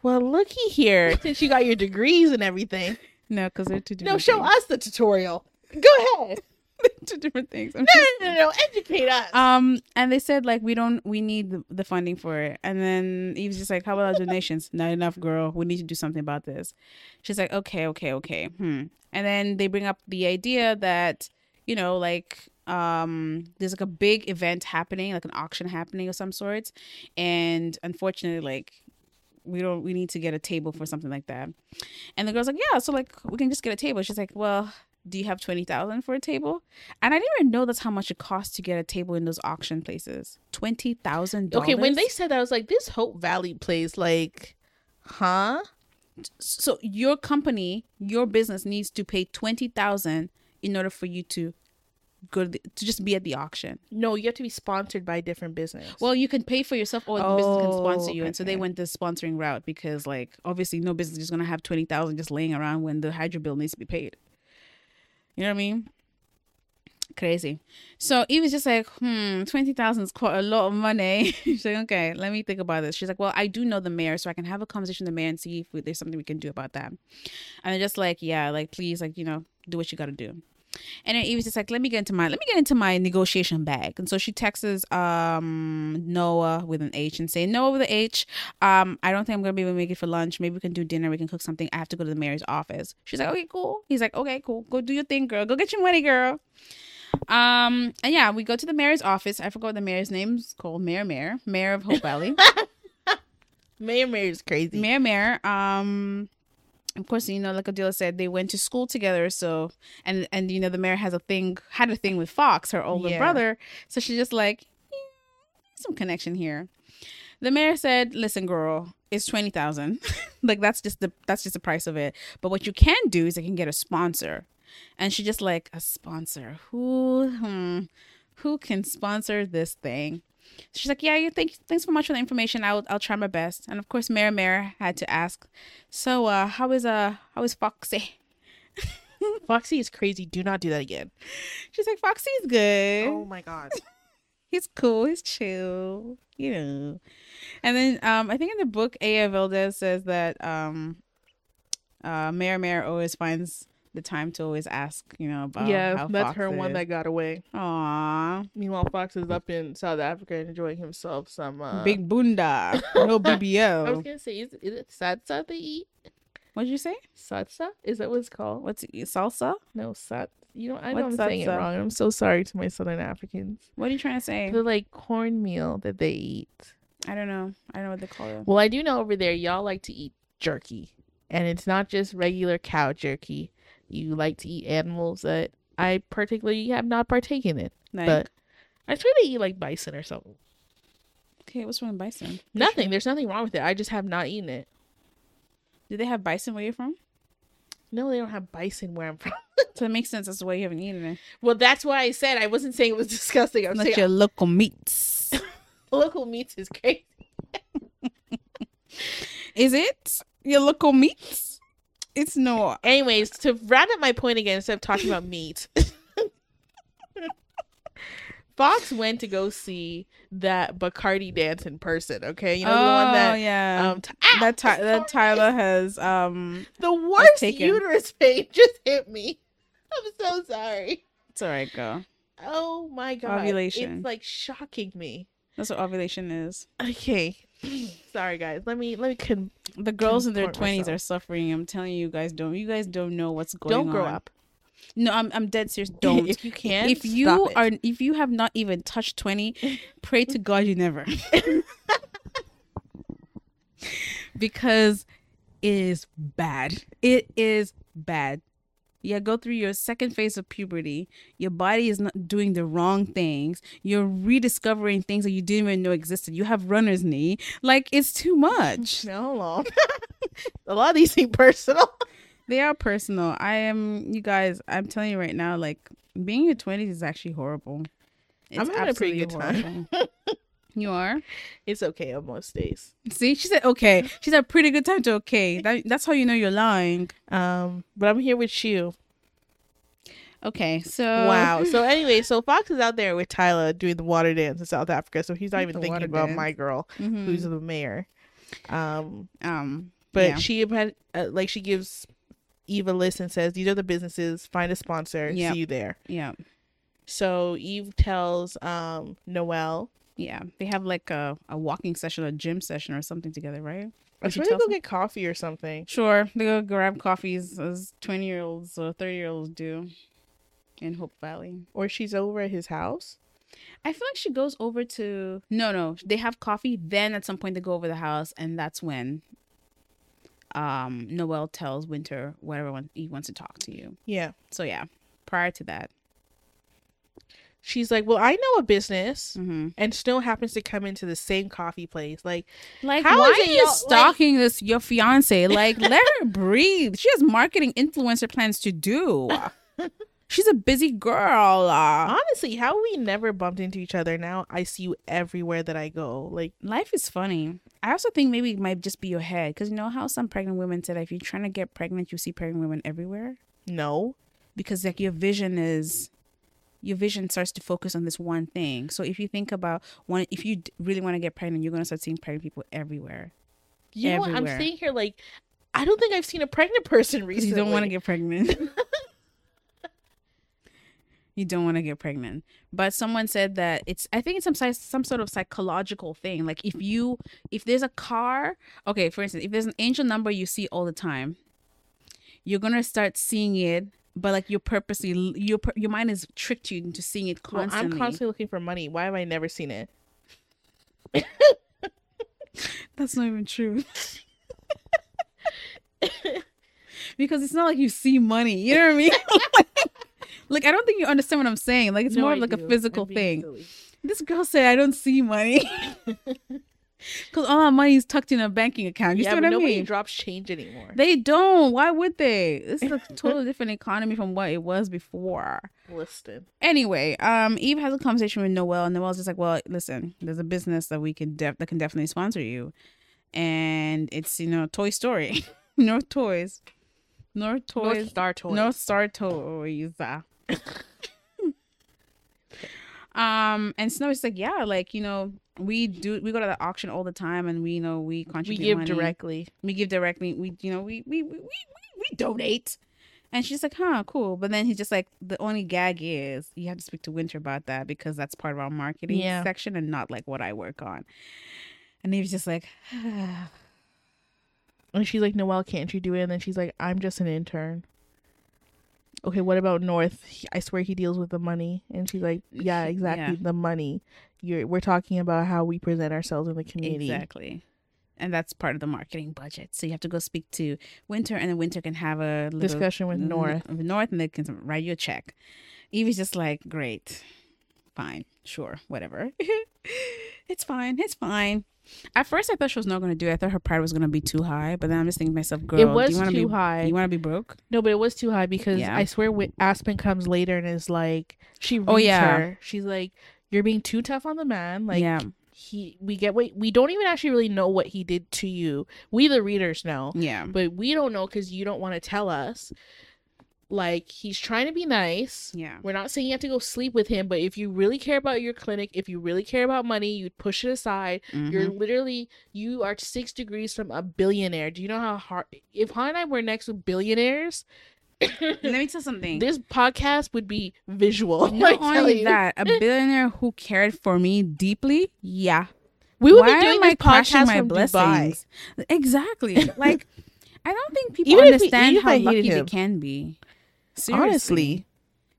Well, looky here. Since you got your degrees and everything, No, because they're two different. no, show things. us the tutorial. Go ahead. two different things. I'm No, no, no, no. Educate us. Um, and they said like we don't, we need the, the funding for it. And then he was just like, "How about our donations? Not enough, girl. We need to do something about this." She's like, "Okay, okay, okay." Hmm. And then they bring up the idea that you know, like, um there's like a big event happening like an auction happening of some sorts and unfortunately like we don't we need to get a table for something like that. And the girl's like yeah so like we can just get a table. She's like well do you have 20000 for a table? And i didn't even know that's how much it costs to get a table in those auction places. $20000 Okay, when they said that, I was like, this Hope Valley place, like, huh? so your company your business needs to pay 20000 in order for you to go to, the, to just be at the auction No, you have to be sponsored by a different business. Well, you can pay for yourself, or the business can sponsor Oh, you. And so they went the sponsoring route because, like, obviously, no business is gonna have twenty thousand just laying around when the hydro bill needs to be paid. You know what I mean? Crazy. So Eve was just like, hmm, twenty thousand is quite a lot of money. She's like, okay, let me think about this. She's like, well, I do know the mayor, so I can have a conversation with the mayor and see if there's something we can do about that. And they're just like, yeah, like please, like you know, do what you got to do. And then Evie's just like, let me get into my let me get into my negotiation bag. And so she texts um Noah with an H and say, Noah with an H, um, I don't think I'm gonna be able to make it for lunch. Maybe we can do dinner, we can cook something. I have to go to the mayor's office. She's like, Okay, cool. He's like, Okay, cool. Go do your thing, girl. Go get your money, girl. Um and yeah, we go to the mayor's office. I forgot what the mayor's name's called. Mayor Mayor. Mayor of Hope Valley. Mayor Mayor is crazy. Mayor Mayor. Um of course, you know, like Adila said, they went to school together. So, and and you know, the mayor has a thing, had a thing with Fox, her older Yeah. brother. So she's just like, "Yeah, some connection here. The mayor said, "Listen, girl, it's twenty thousand. like that's just the that's just the price of it. But what you can do is you can get a sponsor." And she just like a sponsor. Who hmm, who can sponsor this thing? She's like, yeah, you thank thanks so much for the information. I'll I'll try my best. And of course, Mayor Mayor had to ask, so uh, how is uh how is Foxy? Foxy is crazy. Do not do that again. She's like, Foxy's good. Oh my god. He's cool. He's chill. You know. And then um, I think in the book, Aya Valdez says that um, uh, Mayor Mayor always finds the time to always ask, you know, about yeah, that's Fox her one that got away. Aw, Meanwhile, Fox is up in South Africa enjoying himself some uh, big bunda, no BBL. I was gonna say, is, is it salsa they eat? What'd you say? Salsa? Is that what it's called? What's it, salsa? No, sat. You know, I know What's I'm saying it wrong. I'm so sorry to my Southern Africans. What are you trying to say? The like cornmeal that they eat. I don't know. I don't know what they call it. Well, I do know over there y'all like to eat jerky, and it's not just regular cow jerky. You like to eat animals that I particularly have not partaken in. Like, but I try to eat like bison or something. okay, what's wrong with bison? Nothing. There's nothing wrong with it. I just have not eaten it. Do they have bison where you're from? No, they don't have bison where I'm from. So it makes sense. That's why you haven't eaten it. well, that's why I said I wasn't saying it was disgusting. I'm Not saying your local meats. local meats is crazy. Is it your local meats? It's not. Anyways, to round up my point again, instead of talking about meat, Fox went to go see that Bacardi dance in person. Okay, you know the one that Oh, yeah. um t- Ow! that Ty- that Tyler has um. the worst uterus pain just hit me. I'm so sorry. It's alright, girl. Oh my god, Ovulation. It's like shocking me. That's what ovulation is. Okay, sorry guys. Let me let me con- The girls in their twenties myself. are suffering. I'm telling you, guys don't. You guys don't know what's going on. don't grow up. No, I'm I'm dead serious. Don't. if you can't, if you stop it. are if you have not even touched 20 pray to god you never because it is bad it is bad yeah go through your second phase of puberty. Your body is not doing the wrong things. You're rediscovering things that you didn't even know existed. You have runner's knee. Like it's too much. No, long. a lot of these seem personal. they are personal. I am you guys i'm telling you right now like being in your 20s is actually horrible. I'm having a pretty good time. you are It's okay on most days. See, she said okay. She's a pretty good time to okay. That, that's how you know you're lying. Um, but I'm here with you. Okay, so Wow. So anyway, so Fox is out there with Tyler doing the water dance in South Africa. So he's not even The thinking about dance. my girl, Mhm. who's the mayor. Um, um, but yeah. she had uh, like she gives Eve a list and says, "These are the businesses. Find a sponsor. Yep. See you there." yeah, So Eve tells um Noel, yeah. They have like a, a walking session, a gym session, or something together, right? "I Did she should tell go some- get coffee or something." Sure, they go grab coffees as twenty year olds or thirty year olds do. in Hope Valley. Or she's over at his house. I feel like she goes over to no, no. They have coffee. Then at some point they go over the house, and that's when um Noel tells Winter whatever one, he wants to talk to you. Yeah. So yeah, prior to that, She's like, Well, I know a business. mm-hmm. And Snow happens to come into the same coffee place. Like, like How why is are you y'all- like- stalking this your fiance? Like let her breathe. She has marketing influencer plans to do. She's a busy girl. Uh, honestly, how we never bumped into each other now? I see you everywhere that I go. Like, life is funny. I also think maybe it might just be your head because you know how some pregnant women said if you're trying to get pregnant, you see pregnant women everywhere. no. because like your vision is your vision starts to focus on this one thing so if you think about one if you really want to get pregnant you're going to start seeing pregnant people everywhere You know what? I'm Everywhere. sitting here like, I don't think I've seen a pregnant person recently. you don't want to get pregnant you don't want to get pregnant but someone said that it's i think it's some some sort of psychological thing like if you if there's a car okay for instance if there's an angel number you see all the time you're going to start seeing it but like you're purposely your your mind is tricked you into seeing it Well, constantly I'm constantly looking for money. Why have I never seen it? That's not even true. because it's not like you see money. You know what I mean? like I don't think you understand what I'm saying. Like it's No, more of like do. a physical thing. silly. This girl said I don't see money. Because all our money is tucked in a banking account. You yeah, see but what I nobody mean? drops change anymore. They don't. Why would they? This is a totally different economy from what it was before. Listed. Anyway, um, Eve has a conversation with Noel, and Noel's just like, "Well, listen, there's a business that we can def- that can definitely sponsor you, and it's you know Toy Story, North Toys, North Toys, North Star Toys. North Star Toys. um, and Snow is like, yeah, like you know, we do we go to the auction all the time, and we you know we contribute we give money. directly. We give directly. We you know we we we we, we, we donate. And she's like, huh, cool. But then he's just like, the only gag is you have to speak to Winter about that because that's part of our marketing Yeah. section and not like what I work on. And he was just like, And she's like, Noel, can't you do it? And then she's like, I'm just an intern. Okay, what about North? I swear he deals with the money. And she's like, Yeah, exactly, Yeah. the money. You're we're talking about how we present ourselves in the community. exactly. And that's part of the marketing budget. So you have to go speak to Winter, and then Winter can have a little Discussion with North. with North, and they can write you a check. Evie's just like, great, fine, sure, whatever. it's fine, it's fine. At first, I thought she was not going to do it. I thought her pride was going to be too high. But then I'm just thinking to myself, girl, It do was you too be, high. You want to be broke? No, but it was too high because Yeah. I swear Aspen comes later and is like she Oh, yeah. her. She's like, You're being too tough on the man. Like yeah, he we get what we don't even actually really know what he did to you. We the readers know. yeah, But we don't know because you don't want to tell us. Like he's trying to be nice. yeah. We're not saying you have to go sleep with him, but if you really care about your clinic, if you really care about money, you'd push it aside. You're Mhm. literally you are six degrees from a billionaire. Do you know how hard if Han and I were next to billionaires, Let me tell something. this podcast would be visual. Not only that, a billionaire who cared for me deeply. Yeah, we would Why be doing my podcast my from Dubai. blessings? Exactly. like, I don't think people Even we- understand how lucky they can be. Seriously. Honestly,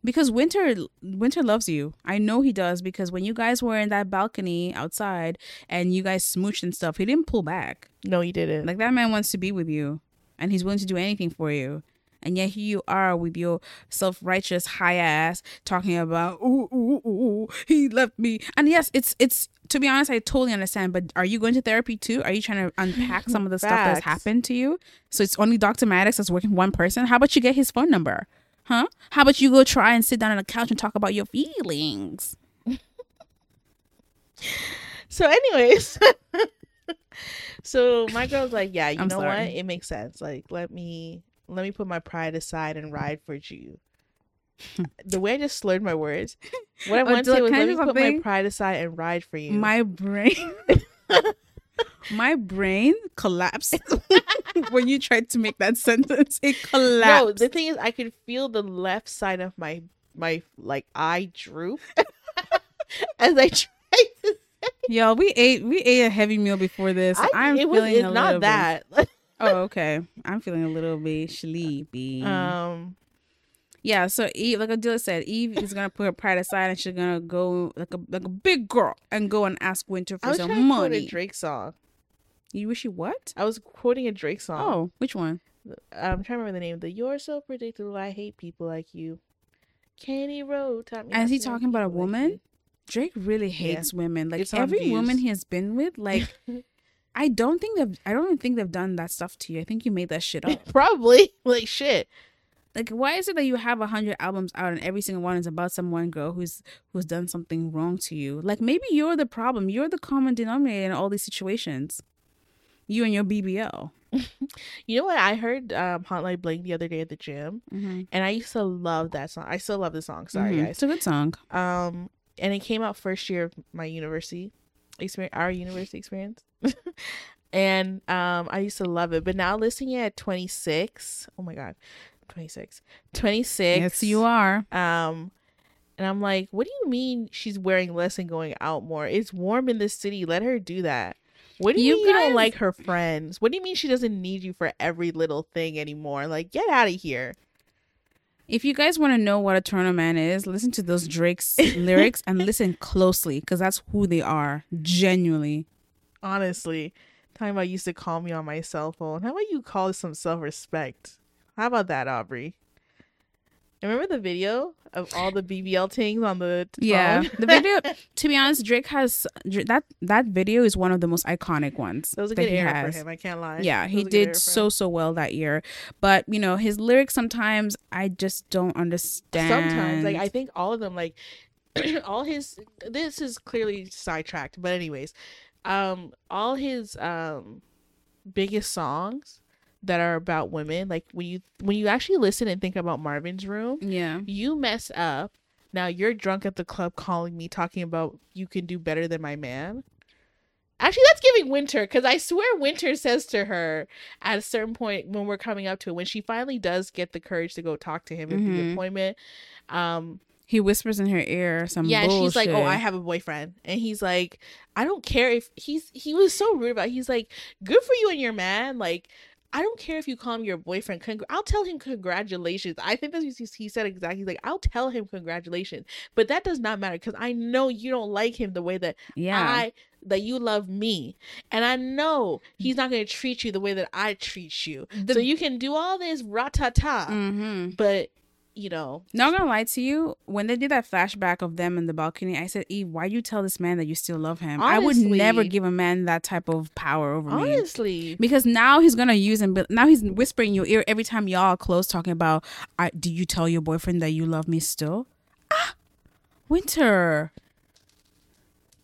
because Winter Winter loves you. I know he does because when you guys were in that balcony outside and you guys smooched and stuff, he didn't pull back. no, he didn't. Like that man wants to be with you, and he's willing to do anything for you. And yet here you are with your self righteous high ass talking about ooh, ooh ooh ooh he left me. And yes, it's it's to be honest, I totally understand. But are you going to therapy too? Are you trying to unpack some of the stuff that's happened to you? So it's only Dr. Maddox that's working one person. How about you get his phone number? Huh? How about you go try and sit down on a couch and talk about your feelings? So, anyways, so my girl's like, yeah, you I'm know what? It makes sense. Like, let me let me put my pride aside and ride for you. the way I just slurred my words. What I Oh, wanted to say was, let me put my pride aside and ride for you. My brain My brain collapsed when you tried to make that sentence. It collapsed. no, the thing is, I could feel the left side of my my like eye droop as I tried to. Say. Yo, we ate we ate a heavy meal before this. I, I'm it was feeling it's a not that. Oh, okay. I'm feeling a little bit sleepy. um, Yeah, so Eve, like Adila said, Eve is gonna put her pride aside and she's gonna go like a like a big girl and go and ask Winter I for was some trying to quote a money. Drake song. You wish you what? I was quoting a Drake song. Oh, which one? I'm trying to remember the name. The "You're so predictable. I hate people like you." Kennedy Road taught me. And is he talking about a people like woman? Drake really hates women. Like It's every woman he has been with, like I don't think they've I don't even think they've done that stuff to you. I think you made that shit up. Probably like shit. like why is it that you have a hundred albums out and every single one is about some one girl who's who's done something wrong to you? Like maybe you're the problem. You're the common denominator in all these situations. You and your BBL. You know what? I heard um, Hotline Bling the other day at the gym, Mm-hmm. and I used to love that song. I still love the song. Sorry, guys. It's a good song. Um, and it came out first year of my university experience, our university experience. and um, I used to love it. But now listening at 26, oh my god, 26, 26. Yes, you are. Um, and I'm like, what do you mean she's wearing less and going out more? It's warm in this city. Let her do that. What do you, You mean you don't like her friends? What do you mean she doesn't need you for every little thing anymore? Like, get out of here. If you guys want to know what a turner man is, listen to those Drake's lyrics and listen closely because that's who they are. Genuinely. Honestly, talking about used to call me on my cell phone. How about you call some self respect? How about that, Aubrey? Remember the video of all the BBL things on the Yeah, the video. To be honest, Drake has that. That video is one of the most iconic ones. that was a good era has. for him. I can't lie. Yeah, he was a good did so so well that year. But you know, his lyrics sometimes I just don't understand. sometimes like i think all of them like all his this is clearly sidetracked but anyways um all his um biggest songs that are about women like when you when you actually listen and think about marvin's room yeah, you mess up. Now you're drunk at the club calling me talking about you can do better than my man. Actually that's giving winter because i swear winter says to her at a certain point when we're coming up to it when she finally does get the courage to go talk to him at the appointment um he whispers in her ear some. yeah and she's like oh i have a boyfriend. And he's like i don't care if he's he was so rude about it. he's like good for you and your man. Like I don't care if you call him your boyfriend. Congr- I'll tell him congratulations. I think that's what he- said exactly. He's like, I'll tell him congratulations, but that does not matter because I know you don't like him the way that Yeah, I that you love me, and I know he's not going to treat you the way that I treat you. The- so you can do all this ratata, mm-hmm. but you know, Not gonna lie to you, when they did that flashback of them in the balcony, I said, Eve, why you tell this man that you still love him? I would never give a man that type of power over me. honestly, Because now he's gonna use him, but now he's whispering in your ear every time y'all are close, talking about, I, "Do you tell your boyfriend that you love me still?" Ah, Winter.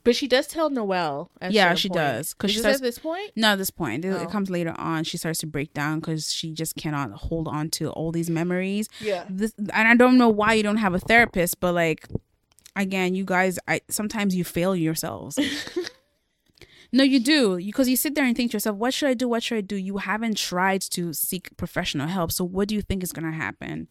But she does tell Noel. at Yeah, she point. does, 'cause Is she starts- at this point. No, at this point, it, Oh. it comes later on. She starts to break down because she just cannot hold on to all these memories. Yeah. This, and I don't know why you don't have a therapist, but like, again, you guys, I sometimes you fail yourselves. No, you do. Because you sit there and think to yourself, what should I do? What should I do? You haven't tried to seek professional help. So what do you think is going to happen?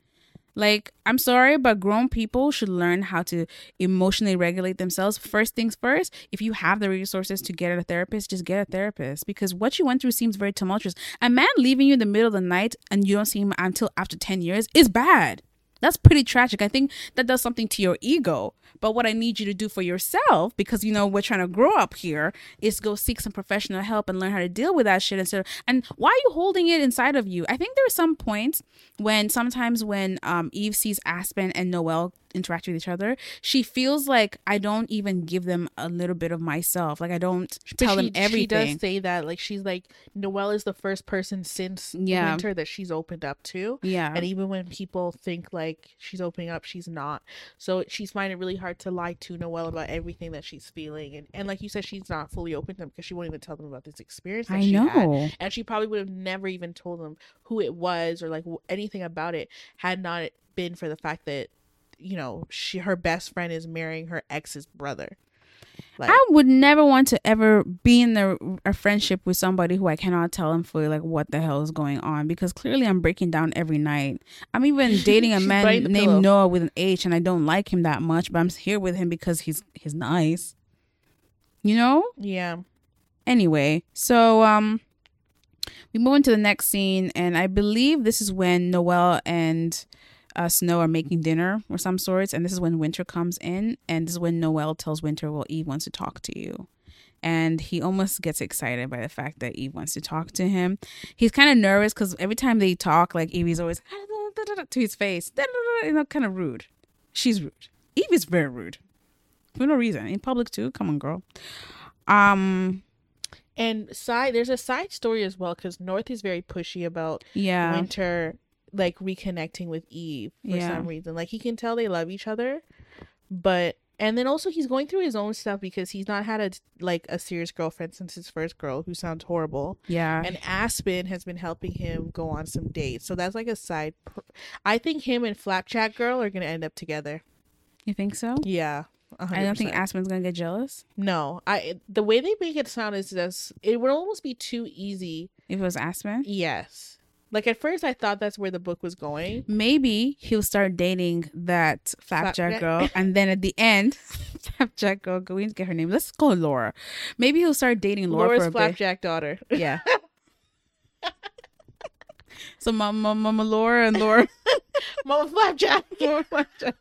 Like, I'm sorry, but grown people should learn how to emotionally regulate themselves. First things first, if you have the resources to get a therapist, just get a therapist because what you went through seems very tumultuous. A man leaving you in the middle of the night and you don't see him until after 10 years is bad. That's pretty tragic. I think that does something to your ego. But what I need you to do for yourself, because you know we're trying to grow up here, is go seek some professional help and learn how to deal with that shit instead. Of, and why are you holding it inside of you? I think there are some points when sometimes when um, Eve sees Aspen and Noel interact with each other, she feels like I don't even give them a little bit of myself. Like I don't But tell she, them everything. She does say that, like she's like Noel is the first person since Yeah. winter that she's opened up to, yeah. and even when people think like she's opening up, she's not. So she's finding it really hard to lie to Noel about everything that she's feeling, and and like you said, she's not fully open to them because she won't even tell them about this experience that I she had. know. and she probably would have never even told them who it was or like anything about it had not been for the fact that you know she her best friend is marrying her ex's brother like I would never want to ever be in a, a friendship with somebody who I cannot tell them fully like what the hell is going on because clearly I'm breaking down every night. I'm even dating a man named pillow. Noah with an H and I don't like him that much, but I'm here with him because he's he's nice. You know? yeah Anyway, so um we move into the next scene and I believe this is when Noel and uh, Snow are making dinner or some sorts, and this is when Winter comes in, and this is when Noel tells Winter, "Well, Eve wants to talk to you." And he almost gets excited by the fact that Eve wants to talk to him. He's kind of nervous because every time they talk, like Evie's always to his face, you know, kind of rude. She's rude. Eve is very rude for no reason in public too. Come on, girl. Um, And side, there's a side story as well because North is very pushy about yeah, Winter like reconnecting with Eve for Yeah. some reason. Like he can tell they love each other, but and then also he's going through his own stuff because he's not had a like a serious girlfriend since his first girl, who sounds horrible. yeah, And Aspen has been helping him go on some dates, so that's like a side. Pr- I think him and Flapjack Girl are gonna end up together. you think so? Yeah. 100%. I don't think Aspen's gonna get jealous No, I the way they make it sound is just it would almost be too easy. if it was Aspen. Yes. Like at first I thought that's where the book was going. Maybe he'll start dating that Flapjack girl, and then at the end, Flapjack girl, go and get her name. Let's call Laura. Maybe he'll start dating Laura Laura's Flapjack daughter. Yeah. so Mama, Mama Laura and Laura. Mama Flapjack. Laura Flapjack.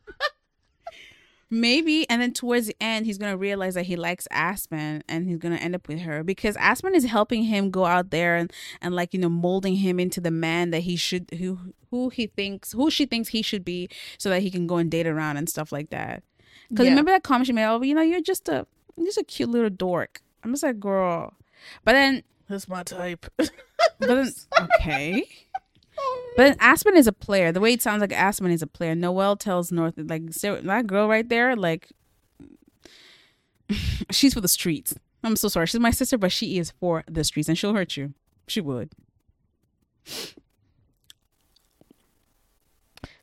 Maybe, and then towards the end, he's gonna realize that he likes Aspen, and he's gonna end up with her because Aspen is helping him go out there and and like you know molding him into the man that he should who who he thinks who she thinks he should be, so that he can go and date around and stuff like that. Because Yeah. remember that comment she made? Oh, you know, you're just a you're just a cute little dork. I'm just like, girl. But then, That's my type. but then, okay. But Aspen is a player. The way it sounds like Aspen is a player. Noel tells North like that girl right there, like she's for the streets. I'm so sorry. She's my sister, but she is for the streets, and she'll hurt you. She would.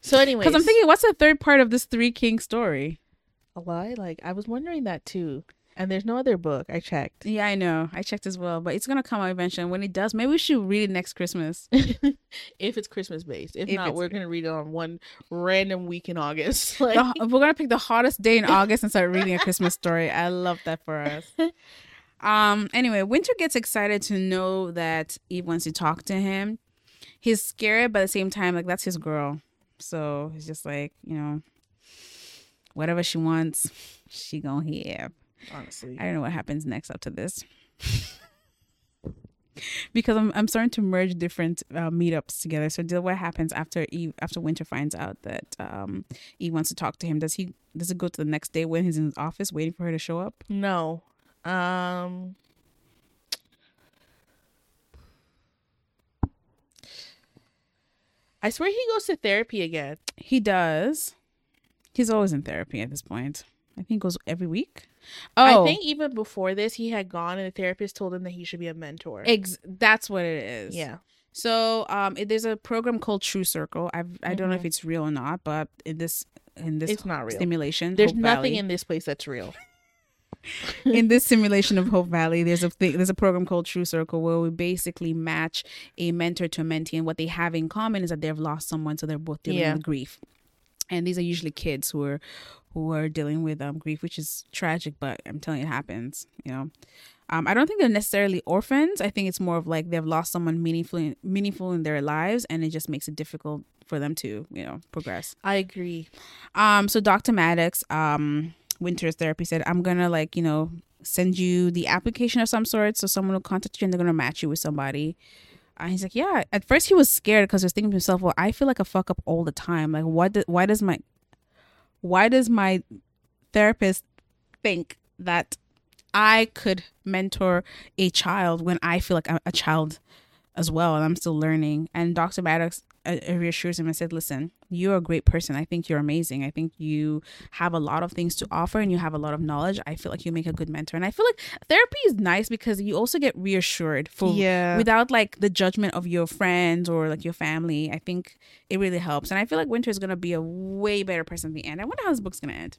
So anyway, Because I'm thinking, what's the third part of this Three King story? a lie. Like I was wondering that too. And there's no other book. I checked. Yeah, I know. I checked as well, but it's gonna come out eventually. And when it does, maybe we should read it next Christmas. if it's Christmas based. If, If not, we're gonna read it on one random week in August. Like, The- we're gonna pick the hottest day in August and start reading a Christmas story. I love that for us. Um. Anyway, Winter gets excited to know that Eve wants to talk to him. He's scared, but at the same time, like that's his girl. So he's just like, you know, whatever she wants, she gonna have. Honestly. I don't know what happens next up to this. because I'm I'm starting to merge different uh, meetups together. So what happens after Eve after Winter finds out that um Eve wants to talk to him? Does he does it go to the next day when he's in his office waiting for her to show up? No. Um I swear he goes to therapy again. He does. He's always in therapy at this point. I think he goes every week. Oh, I think even before this he had gone and the therapist told him that he should be a mentor. ex- that's what it is. yeah. So um, it, there's a program called True Circle. I've, I don't know if Mhm. it's real or not, but in this in this It's not real. stimulation, There's Hope nothing Valley- in this place that's real. in this simulation of Hope Valley, there's a thing, there's a program called True Circle where we basically match a mentor to a mentee, and what they have in common is that they've lost someone, so they're both dealing Yeah. with grief. And these are usually kids who are who are dealing with um, grief, which is tragic, but I'm telling you, it happens. You know, um, I don't think they're necessarily orphans. I think it's more of like they've lost someone meaningful meaningful in their lives, and it just makes it difficult for them to you know progress. I agree. Um, so Dr. Maddox, um, Winter's therapy said, I'm gonna like, you know, send you the application of some sort. So someone will contact you and they're gonna match you with somebody. And he's like, yeah. At first he was scared because he was thinking to himself, well, I feel like a fuck up all the time. Like, what? Do, why does my, why does my therapist think that I could mentor a child when I feel like I'm a child as well and I'm still learning? And Dr. Maddox uh, reassures him and said, listen, you're a great person. I think you're amazing. I think you have a lot of things to offer and you have a lot of knowledge. I feel like you make a good mentor. And I feel like therapy is nice because you also get reassured for Yeah. without like the judgment of your friends or like your family. I think it really helps. And I feel like Winter is going to be a way better person at the end. I wonder how this book's going to end.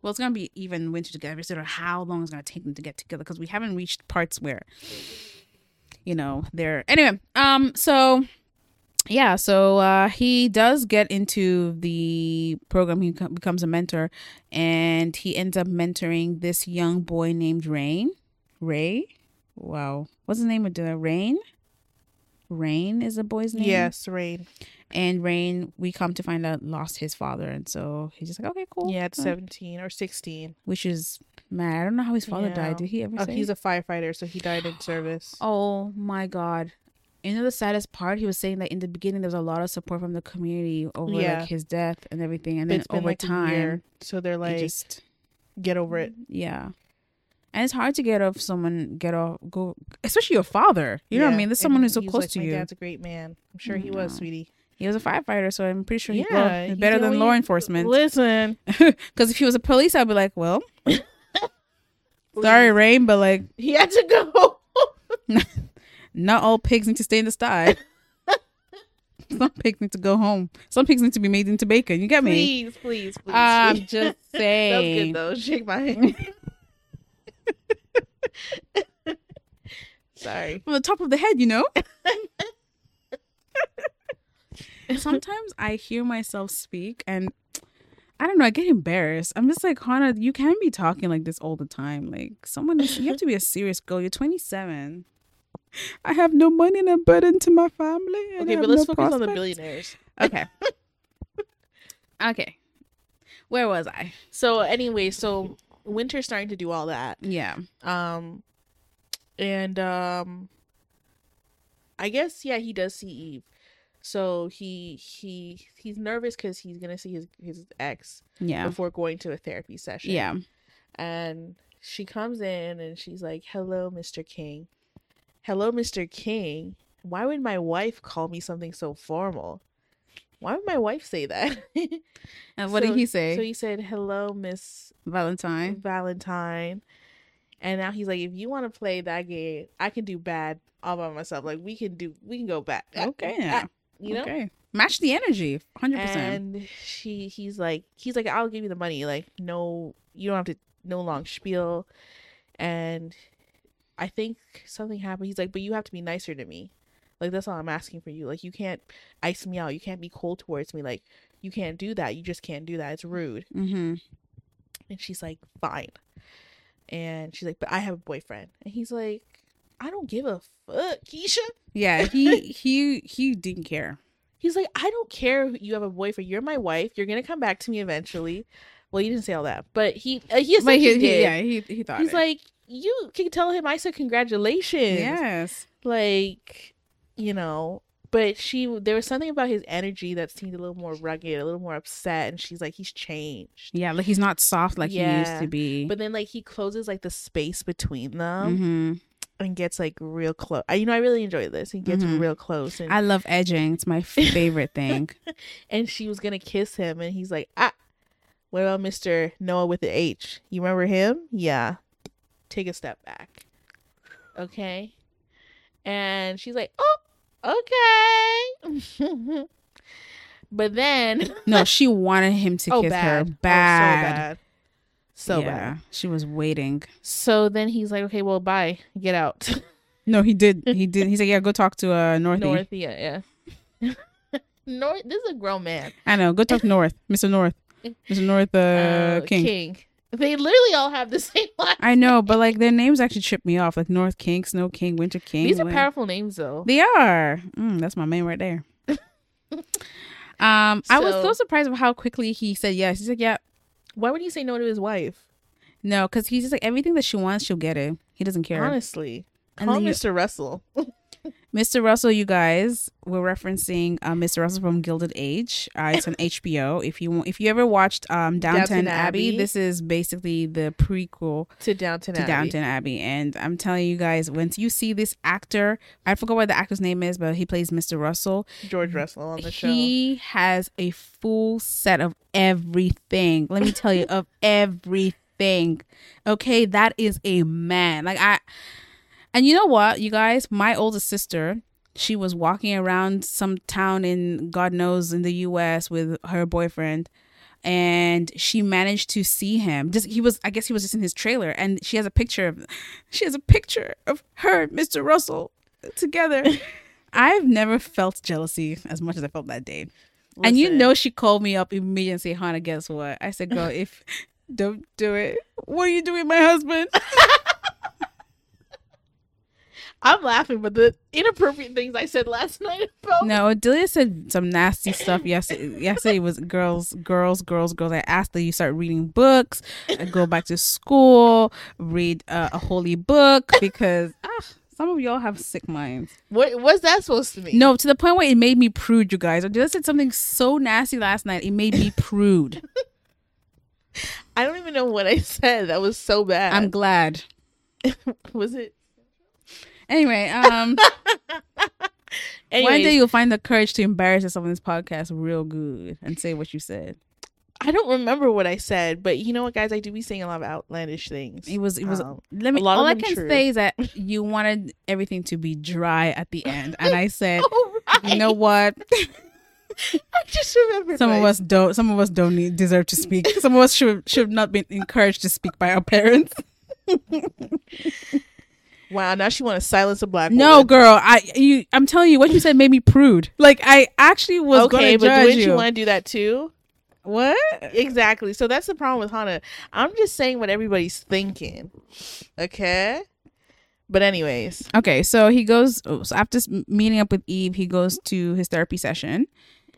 Well, it's going to be even Winter together. Don't how long it's going to take them to get together because we haven't reached parts where, you know, they're. Anyway, um, so yeah so uh he does get into the program he becomes a mentor and he ends up mentoring this young boy named rain ray wow what's the name of the rain rain is a boy's name Yes, Rain. And Rain, we come to find out, lost his father, and so he's just like, okay, cool. Yeah, at 17 or 16. which is mad. I don't know how his father Yeah. died. Did he ever Oh, say? he's a firefighter, so he died in service. oh my god. You know the saddest part? He was saying that in the beginning there was a lot of support from the community over Yeah. like his death and everything, and then it's been over like time, so they're like, just get over it. yeah. And it's hard to get off someone get off go, especially your father. You know what I mean? There's someone who's so close like, to you. dad's a great man. I'm sure he was, sweetie. He was a firefighter, so I'm pretty sure he Yeah, he's better than law enforcement. Listen, Because if he was a police, I'd be like, well, sorry, Rain, but like, he had to go. Not all pigs need to stay in the sty. Some pigs need to go home. Some pigs need to be made into bacon. You get me? please, please, please. I'm please. just that was good saying. though. Shake my hand. Sorry. From the top of the head, you know? Sometimes I hear myself speak and I don't know, I get embarrassed. I'm just like, Hannah, you can't be talking like this all the time. Like, someone, is, you have to be a serious girl. You're 27. I have no money and a burden to my family. Okay, but let's no focus on the billionaires. Okay. okay. Where was I? So anyway, so Winter's starting to do all that. Yeah. Um and um I guess yeah, he does see Eve. So he he he's nervous cuz he's going to see his his ex Yeah. before going to a therapy session. Yeah. And she comes in and she's like, "Hello, Mr. King." "Hello, Mr. King. Why would my wife call me something so formal?" Why would my wife say that? And what did he say? So he said, "Hello, Miss Valentine. Valentine. And now he's like, if you want to play that game, I can do bad all by myself. Like we can do, we can go back. Okay. Ah, Yeah. you know. Okay. Match the energy. 100%. And she, he's like, he's like, I'll give you the money. Like, no, you don't have to, no long spiel. And I think something happened. He's like, but you have to be nicer to me. Like that's all I'm asking for you. Like you can't ice me out. You can't be cold towards me. Like you can't do that. You just can't do that. It's rude. mm-hmm. And she's like, fine. And she's like, but I have a boyfriend. And he's like, I don't give a fuck, Keisha. Yeah, he he he didn't care. He's like, I don't care if you have a boyfriend. You're my wife. You're gonna come back to me eventually. Well, he didn't say all that, but he uh, he But he, he did. yeah, he he thought He's it. like, you can tell him I said congratulations. yes. Like, you know. But she, there was something about his energy that seemed a little more rugged, a little more upset, and she's like, he's changed. Yeah, like he's not soft like he used to be. But then, like, he closes like the space between them. hmm and gets like real close. You know, I really enjoy this. He gets Mhm. real close, and I love edging. It's my favorite thing. and she was gonna kiss him, and he's like, ah, what about Mister Noah with the H? You remember him? Yeah. Take a step back. Okay. And she's like, oh, okay. but then, No, she wanted him to oh kiss bad, her Oh, so bad. bad, so yeah, bad. She was waiting. So then he's like, okay, well, bye, get out. No, he did. He did. He's like, yeah, go talk to uh Northy. North, yeah, yeah. North. This is a grown man. I know. Go talk to North, Mr. North, Mr. North uh, Uh, King. King. They literally all have the same last. I know, but like their names actually trip me off. Like North King, Snow King, Winter King. These are like- powerful names, though. They are. Mm, that's my man right there. um, I was so So- surprised of how quickly he said yes. He's like, yeah, Why would he say no to his wife? no, because he's just like everything that she wants, she'll get it. He doesn't care. Honestly, And call then you- Mr. Russell. Mr. Russell, you guys, we're referencing uh, Mr. Russell from Gilded Age. Uh, it's on HBO. If you if you ever watched um, Downton, Downton Abbey, Abbey. this is basically the prequel to Downton to Abbey. Downton Abbey. And I'm telling you guys, once you see this actor, I forgot what the actor's name is, but he plays Mr. Russell. George Russell on the show. He has a full set of everything. Let me tell you, of everything. Okay, that is a man. Like I and you know what, you guys, my oldest sister, she was walking around some town in God knows in the US with her boyfriend and she managed to see him. Just he was I guess he was just in his trailer and she has a picture of she has a picture of her, Mr. Russell together. I've never felt jealousy as much as I felt that day. And you know she called me up immediately and say, Hannah, guess what? I said, girl, if don't do it. What are you doing, my husband? I'm laughing, but the inappropriate things I said last night about No, Delia said some nasty stuff yesterday. Yesterday was girls, girls, girls, girls. I asked that you start reading books, uh, go back to school, read uh, a holy book because ah, some of y'all have sick minds. what was that supposed to mean? No, to the point where it made me prude, you guys. Delia said something so nasty last night. It made me prude. I don't even know what I said. That was so bad. I'm glad. was it? Anyway, um, one day you'll find the courage to embarrass yourself on this podcast real good and say what you said. I don't remember what I said, but you know what, guys? I do be saying a lot of outlandish things. It was. It was. Um, let me. a lot of All I can true. say is that you wanted everything to be dry at the end, and I said, right. you know what? I just remembered. Some of us don't. Some of us don't need, deserve to speak. Some of us should should not been encouraged to speak by our parents. Wow, now she want to silence a black No, woman. girl. I you. I'm telling you, what you said made me prude. Like I actually was okay, but judge didn't you, you. want to do that too? what? Exactly. So that's the problem with Hannah. I'm just saying what everybody's thinking. Okay. But anyways, Okay, so he goes. oh, So after meeting up with Eve, he goes to his therapy session.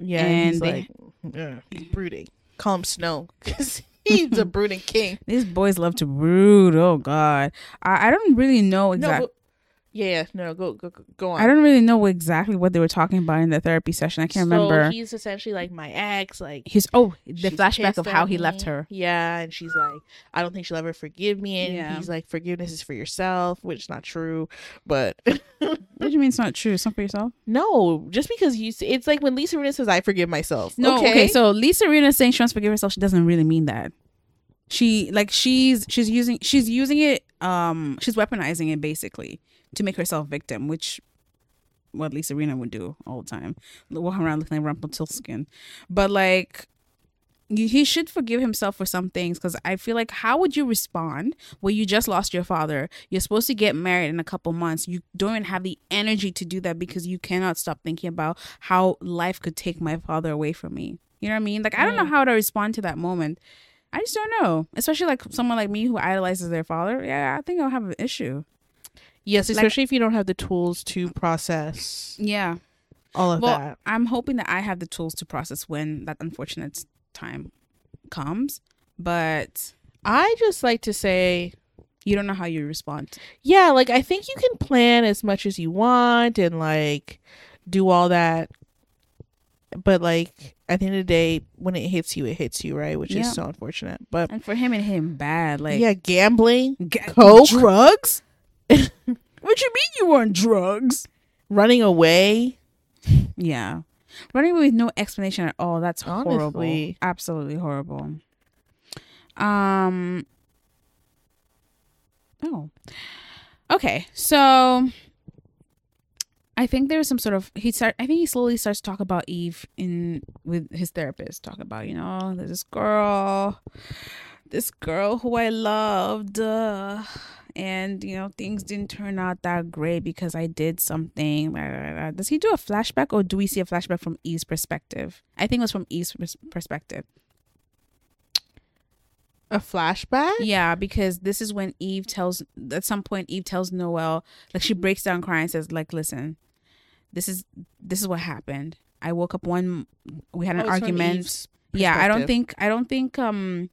yeah, And he's they- like, yeah, he's brooding. Call him Snow because he's a brooding king. These boys love to brood. Oh God, I, I don't really know exactly. No, yeah, yeah, no, go, go, go- on. I don't really know exactly what they were talking about in the therapy session. I can't So remember. He's essentially like my ex, like He's oh the flashback of how he left her. Yeah, and she's like, I don't think she'll ever forgive me. And Yeah. he's like, forgiveness is for yourself, which is not true. But What do you mean it's not true? It's not for yourself. no, just because you, it's like when Lisa Rinna says, I forgive myself. No, okay. okay, so Lisa Rinna saying she wants to forgive herself. She doesn't really mean that. She like she's she's using she's using it um she's weaponizing it basically to make herself victim, which what Lisa Rinna would do all the time, walking around looking like Rumpelstiltskin. But like he should forgive himself for some things because I feel like how would you respond when you just lost your father? You're supposed to get married in a couple months. You don't even have the energy to do that because you cannot stop thinking about how life could take my father away from me. You know what I mean? Like I don't know how to respond to that moment. I just don't know. Especially like someone like me who idolizes their father. Yeah, I think I'll have an issue. yes, like- especially if you don't have the tools to process Yeah. all of Well, that. I'm hoping that I have the tools to process when that unfortunate time comes. But I just like to say, you don't know how you respond. yeah, like I think you can plan as much as you want and like do all that. But like at the end of the day, when it hits you, it hits you, right? Which Yeah. is so unfortunate. But And for him and him bad. Like yeah, gambling, G- Coke? drugs? what you mean you on drugs? running away. Yeah. Running away with no explanation at all. That's horrible. Absolutely horrible. Um Oh. Okay. So I think there's some sort of he start I think he slowly starts to talk about Eve in with his therapist, talk about, you know, there's this girl this girl who I loved uh, and you know things didn't turn out that great because I did something. blah, blah, blah. Does he do a flashback or do we see a flashback from Eve's perspective? I think it was from Eve's perspective. A flashback? Yeah, because this is when Eve tells at some point Eve tells Noel like she breaks down crying and says like listen, this is this is what happened. I woke up one we had an Oh, argument. Yeah, I don't think I don't think um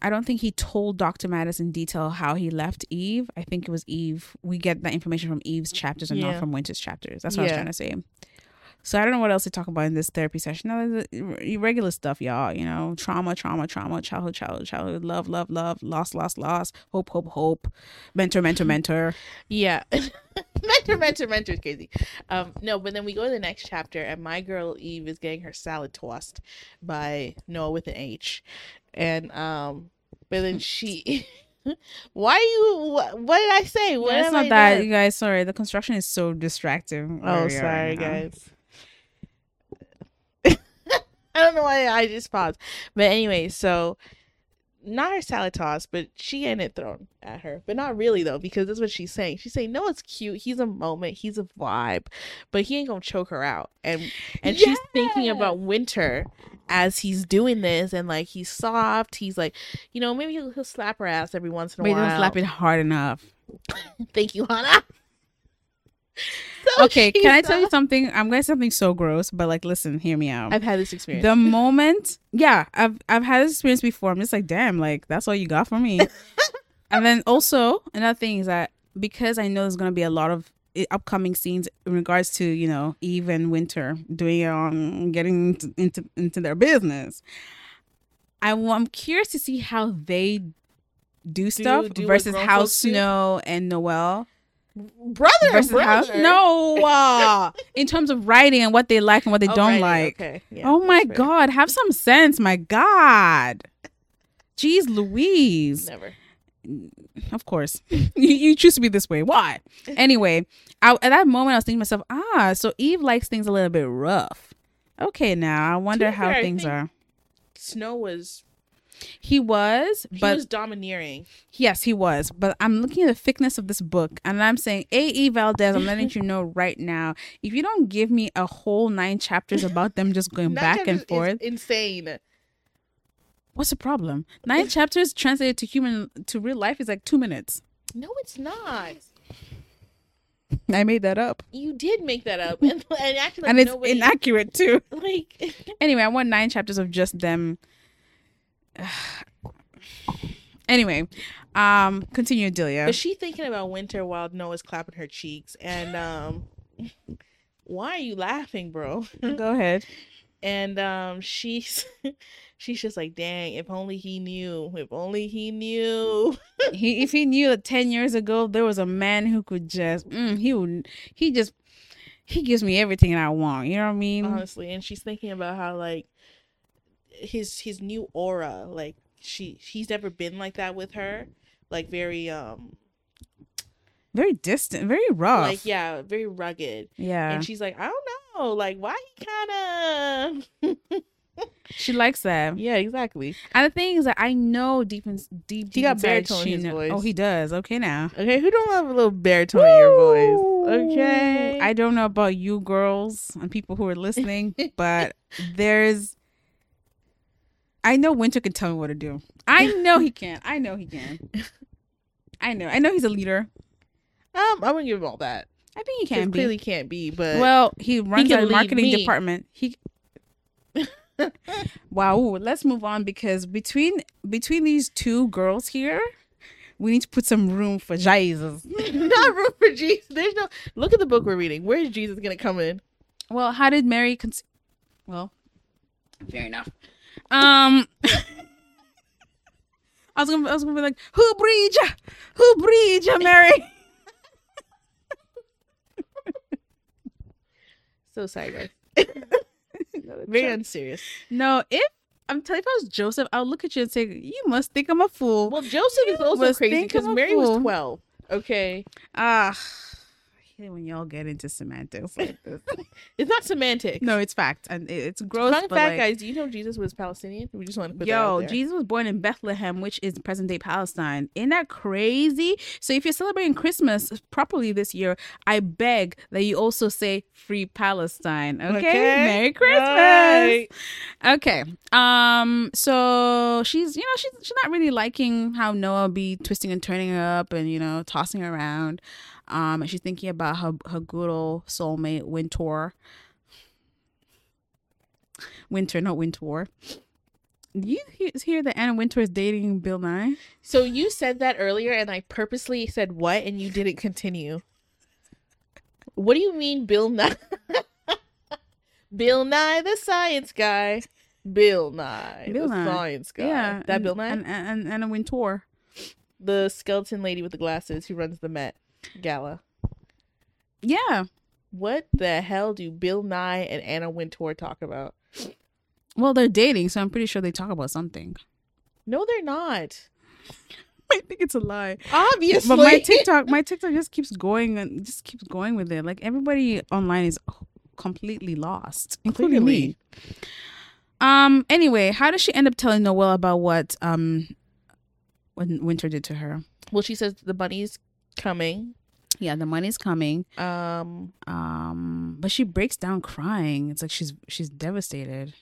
I don't think he told Dr. Maddox in detail how he left Eve. I think it was Eve. We get that information from Eve's chapters and not from Winter's chapters. That's what I was trying to say. So I don't know what else to talk about in this therapy session. No, the regular stuff, y'all. You know, trauma, trauma, trauma, childhood, childhood, childhood, love, love, love, loss, loss, loss, hope, hope, hope, mentor, mentor, mentor. Yeah. mentor, mentor, mentor is crazy. Um, no, but then we go to the next chapter, and my girl Eve is getting her salad tossed by Noah with an H, and um, but then she. Why you? What, what did I say? What Yeah, it's not I that, done? you guys. Sorry, the construction is so distracting. Oh, sorry, now. guys. I don't know why I just paused. But anyway, so not her salad toss, but she getting it thrown at her. But not really though, because that's what she's saying. She's saying, No, it's cute. He's a moment, he's a vibe. But he ain't gonna choke her out. And and she's thinking about winter as he's doing this and like he's soft. He's like, you know, maybe he'll, he'll slap her ass every once in a while. don't slap it hard enough. Thank you, Hannah. So Okay, can I tell you something? I'm gonna say something so gross, but like, listen, hear me out. I've had this experience. the moment, yeah, I've I've had this experience before. I'm just like, damn, like that's all you got for me. and then also another thing is that because I know there's gonna be a lot of upcoming scenes in regards to you know Eve and Winter doing um getting into into, into their business. I, am curious to see how they do stuff do versus how folks do? Snow and Noel brother, versus how no uh, in terms of writing and what they like and what they Oh, don't right, like. Okay. yeah, oh my fair. god, have some sense, my god. Jeez Louise. Never. Of course. you, you choose to be this way. Why? Anyway, I, at that moment I was thinking to myself, ah, so Eve likes things a little bit rough. Okay, now I wonder how fair, things think- are. Snow was He was, but he was domineering. yes, he was. But I'm looking at the thickness of this book, and I'm saying, A.E. Valdez, I'm letting you know right now, if you don't give me a whole nine chapters about them just going back and forth, insane. What's the problem? Nine chapters translated to human to real life is like two minutes. No, it's not. I made that up, You did make that up, and, and actually, like, and it's nobody, inaccurate too. like Anyway, I want nine chapters of just them. anyway, um, continue, Delia. But she thinking about winter while Noah's clapping her cheeks, and um, why are you laughing, bro? Go ahead. And um, she's she's just like, dang, if only he knew, if only he knew. He, if he knew that ten years ago there was a man who could just, mm, he would, he just, he gives me everything I want. You know what I mean? honestly and she's thinking about how like his his new aura like she he's never been like that with her like very um very distant, very rough. like yeah very rugged yeah. and she's like i don't know like why he kind of she likes that. yeah exactly And the thing is that I know deep in deep, deep got baritone in his voice. Oh, he does. Okay, now. okay who don't love a little baritone in your voice okay I don't know about you girls and people who are listening, but there's. I know Winter can tell me what to do. I know he can. I know he can. I know. I know he's a leader. um i wouldn't give him all that I think he can be. He clearly can't be but well, he runs a lead marketing me. department. He. wow. Let's move on because between between these two girls here, we need to put some room for Jesus. not room for jesus there's no look at the book we're reading where is jesus gonna come in Well, how did Mary? Con- well, fair enough. Um, I was gonna, I was gonna be like, who breed ya? Who breed ya, Mary? so sorry guys very unserious no, if I'm telling you, if I was Joseph, I would look at you and say, you must think I'm a fool. Well, Joseph is also crazy because Mary was 12. Okay. Ah, I hate when y'all get into semantics like this. It's not semantic. no, it's fact, and it- it's gross. Fun fact, like, guys, do you know Jesus was Palestinian? We just want to put Yo. Jesus was born in Bethlehem, which is present day Palestine. Isn't that crazy? So if you're celebrating Christmas properly this year, I beg that you also say free Palestine. Okay. Okay. Merry Christmas. Right. Okay. Um, so she's you know, she's she's not really liking how Noah be twisting and turning her up and, you know, tossing around. Um, she's thinking about her her good old soulmate, Winter. Winter, not Winter. Do you hear, hear that Anna Wintour is dating Bill Nye? So you said that earlier, and I purposely said what, and you didn't continue. What do you mean, Bill Nye? Bill Nye, the science guy. Bill Nye, Bill the Nye. science guy. Yeah, that and- Bill Nye, and, and, and Anna Wintour. the skeleton lady with the glasses who runs the Met Gala. Yeah. What the hell do Bill Nye and Anna Wintour talk about? Well, they're dating, so I'm pretty sure they talk about something. No, they're not. I think it's a lie. Obviously. But my TikTok, my TikTok just keeps going and just keeps going with it. Like everybody online is completely lost, including me. Um. Anyway, how does she end up telling Noelle about what um, when Winter did to her? Well, she says the money's coming. Yeah, the money's coming. Um, Um, but she breaks down crying. It's like she's she's devastated.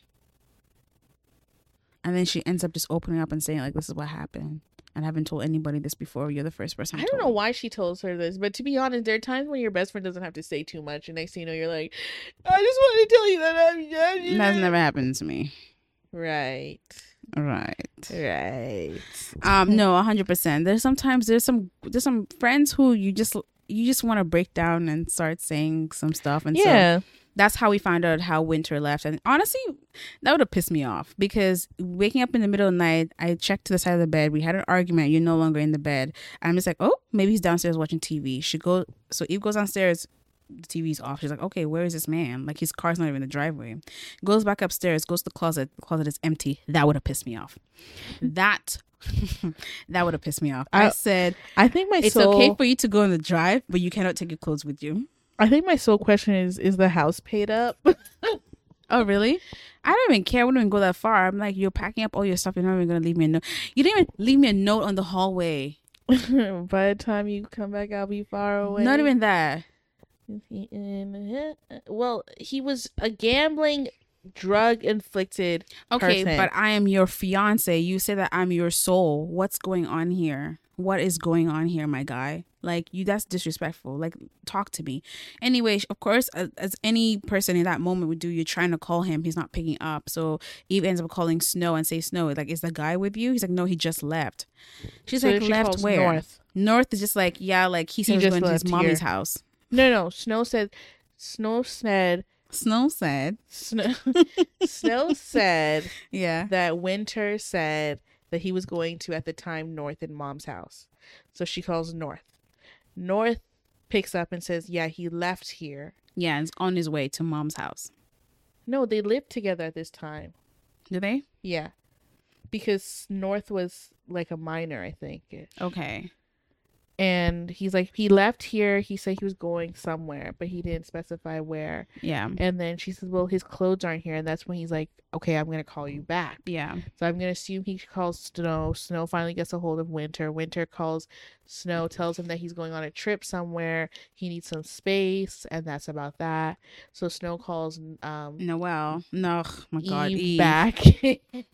And then she ends up just opening up and saying like, "This is what happened." and I haven't told anybody this before. You're the first person. I don't know why she tells her this, but to be honest, there are times when your best friend doesn't have to say too much, and next thing you know, you're like, I just want to tell you that I'm dead. That's never happened to me. Right. Right. Right. Um. No. hundred percent. There's sometimes there's some there's some friends who you just you just want to break down and start saying some stuff, and so Yeah. that's how we found out how Winter left. And honestly, that would have pissed me off because waking up in the middle of the night, I checked to the side of the bed. We had an argument. You're no longer in the bed. I'm just like, oh, maybe he's downstairs watching TV. She go. So Eve goes downstairs. The TV's off. She's like, okay, where is this man? Like his car's not even in the driveway. Goes back upstairs. Goes to the closet. The closet is empty. That would have pissed me off. That. that would have pissed me off. I, I- said I think my it's soul. okay for you to go in the drive, but you cannot take your clothes with you. I think my sole question is: Is the house paid up? Oh, really? I don't even care. I wouldn't even go that far. I'm like, you're packing up all your stuff. You're not even gonna leave me a note. You didn't even leave me a note on the hallway. By the time you come back, I'll be far away. Not even that. Uh-huh. Well, he was a gambling, drug inflicted. Okay, person. but I am your fiance. You say that I'm your soul. What's going on here? What is going on here, my guy? Like you, that's disrespectful. Like, talk to me. Anyway, of course, as, as any person in that moment would do, you're trying to call him. He's not picking up. So Eve ends up calling Snow and say, Snow, like, is the guy with you? He's like, no, he just left. She's So like, she left calls where? North. North is just like, yeah, like he said he was just going to his mommy's here. house. No, no. Snow said. Snow said. Snow said, Snow, Snow said yeah. that Winter said that he was going to at the time North in Mom's house. So she calls North. North picks up and says, "Yeah, he left here." Yeah, it's on his way to mom's house. No, they lived together at this time. Do they? Yeah. Because North was like a minor, I think. Okay. And he's like, he left here. He said he was going somewhere, but he didn't specify where. Yeah. And then she says, well, his clothes aren't here. And that's when he's like, okay, I'm going to call you back. Yeah. So I'm going to assume he calls Snow. Snow finally gets a hold of Winter. Winter calls Snow, tells him that he's going on a trip somewhere. He needs some space. And that's about that. So Snow calls um, Noel. No, oh my God. Eve, Eve. back.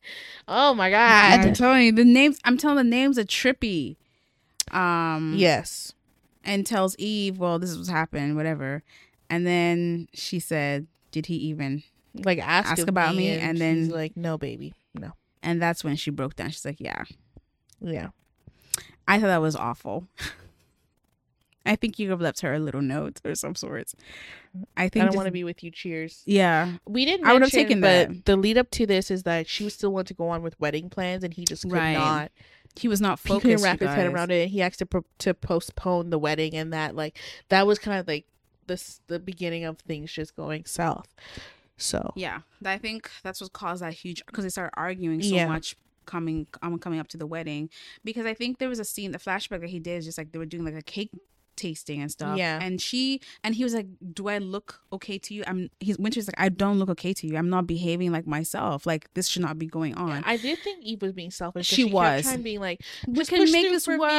oh my God. I'm telling you, the names. I'm telling the names are trippy. Um. Yes. And tells Eve, well, this is what's happened, whatever. And then she said, "Did he even?" Like ask, Ask about me, and she's then- like, no, baby, no. And that's when she broke down. She's like, "Yeah." Yeah. I thought that was awful. I think you have left her a little note or some sorts. I think I don't want to be with you. Cheers. Yeah. We didn't. I would have taken but that. the lead up to this is that she was still want to go on with wedding plans, and he just could Right. not. He was not He focused. couldn't wrap his head around it. He asked to pro- to postpone the wedding, and that like that was kind of like this the beginning of things just going south. So Yeah, I think that's what caused that huge because they started arguing so Yeah. much coming um coming up to the wedding because I think there was a scene the flashback that he did is just like they were doing like a cake tasting and stuff Yeah. and she and he was like do I look okay to you I'm he's Winter's like I don't look okay to you I'm not behaving like myself like this should not be going on I did think Eve was being selfish. She kept was. trying being like, we can make this me, work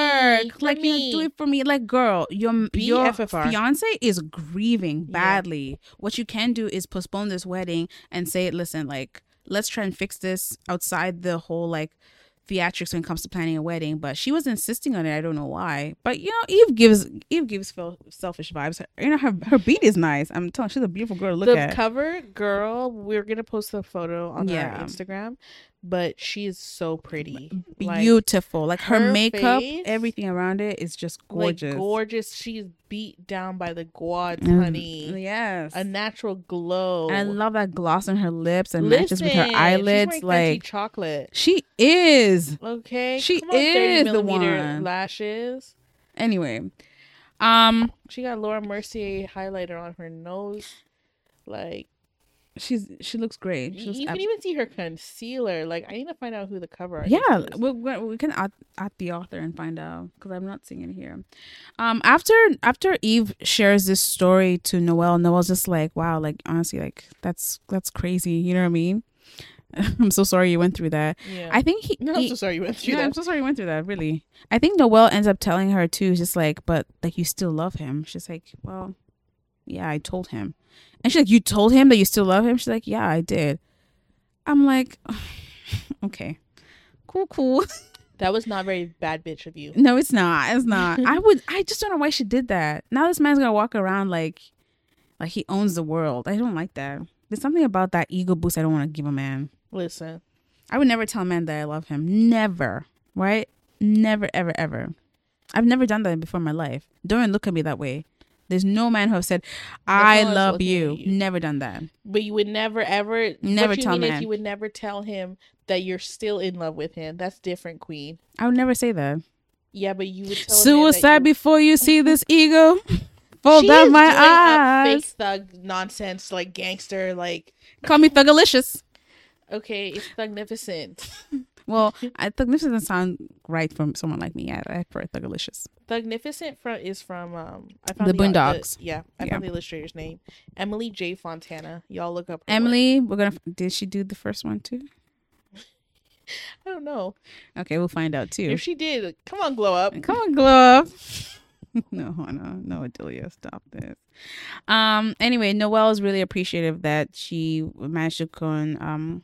for like know, do it for me like girl your your BFFR. fiance is grieving Yeah. badly what you can do is postpone this wedding and say listen like let's try and fix this outside the whole like theatrics when it comes to planning a wedding but she was insisting on it. I don't know why. But you know eve gives eve gives selfish vibes. Her, you know her her beat is nice. I'm telling she's a beautiful girl to look the at. The cover girl. We're gonna post the photo on Yeah. our Instagram, but she is so pretty, beautiful like, her, her makeup face- everything around it is just gorgeous Like gorgeous. She's beat down by the quads, Mm, honey. yes A natural glow. And I love that gloss on her lips and matches with her eyelids. She's Like chocolate. she is. Okay, She on, is the one. lashes. Anyway, um, She got Laura Mercier highlighter on her nose. Like she's she looks great. She you looks can ab- even see her concealer. Like I need to find out who the cover yeah, is. we we we can add, add the author and find out because I'm not seeing it here. Um, after after Eve shares this story to Noelle, Noelle's just like, wow, like honestly, like that's that's crazy. You know what I mean? I'm so sorry you went through that. Yeah. I think he, no, I'm he- so sorry you went through yeah, I'm so sorry you went through that. Really, I think Noelle ends up telling her too, just like, but like you still love him. She's like, well, yeah, I told him, and she's like, you told him that you still love him. She's like, yeah, I did. I'm like, okay, cool, cool. That was not very bad bitch of you. No, it's not. It's not. I would. I just don't know why she did that. Now this man's gonna walk around like, like he owns the world. I don't like that. There's something about that ego boost I don't want to give a man. Listen, I would never tell a man that I love him. Never. Right? Never, ever, ever. I've never done that before in my life. Don't even look at me that way. There's no man who have said, "I how I was love you. you. Never done that. but you would never ever Never tell mean you would never tell him that you're still in love with him. That's different, Queen. I would never say that. Yeah, but you would tell a man Suicide you- before you see this ego. Fold She my up fake thug nonsense, like gangster, like Call me thugalicious. okay, it's thugnificent. Well, I think this doesn't sound right from someone like me. I, I prefer thugalicious. Thugnificent from is from um I found The the, Boondocks. yeah, I Yeah. found the illustrator's name. Emily J. Fontana. Y'all look up her work. Emily, we're gonna. Did she do the first one too? I don't know. Okay, we'll find out too. If she did, come on, glow up. Come on, glow up. no, no, no, Adelia, stop this. Um. Anyway, Noelle is really appreciative that she managed to con um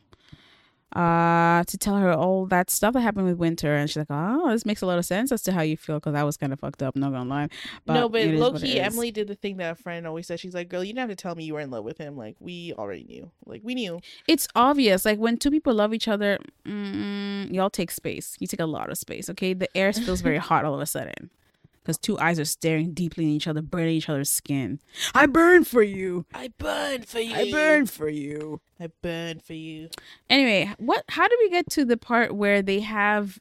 uh to tell her all that stuff that happened with Winter, and she's like, oh, this makes a lot of sense as to how you feel because I was kind of fucked up. Not gonna lie. no, but it is low key. Emily did the thing that a friend always says. She's like, "Girl, you didn't have to tell me you were in love with him. Like, we already knew. Like, we knew." it's obvious like when two people love each other mm, y'all take space you take a lot of space okay the air feels very hot all of a sudden because two eyes are staring deeply in each other burning each other's skin i burn for you I burn for you. i burn for you I burn for you. anyway what how do we get to the part where they have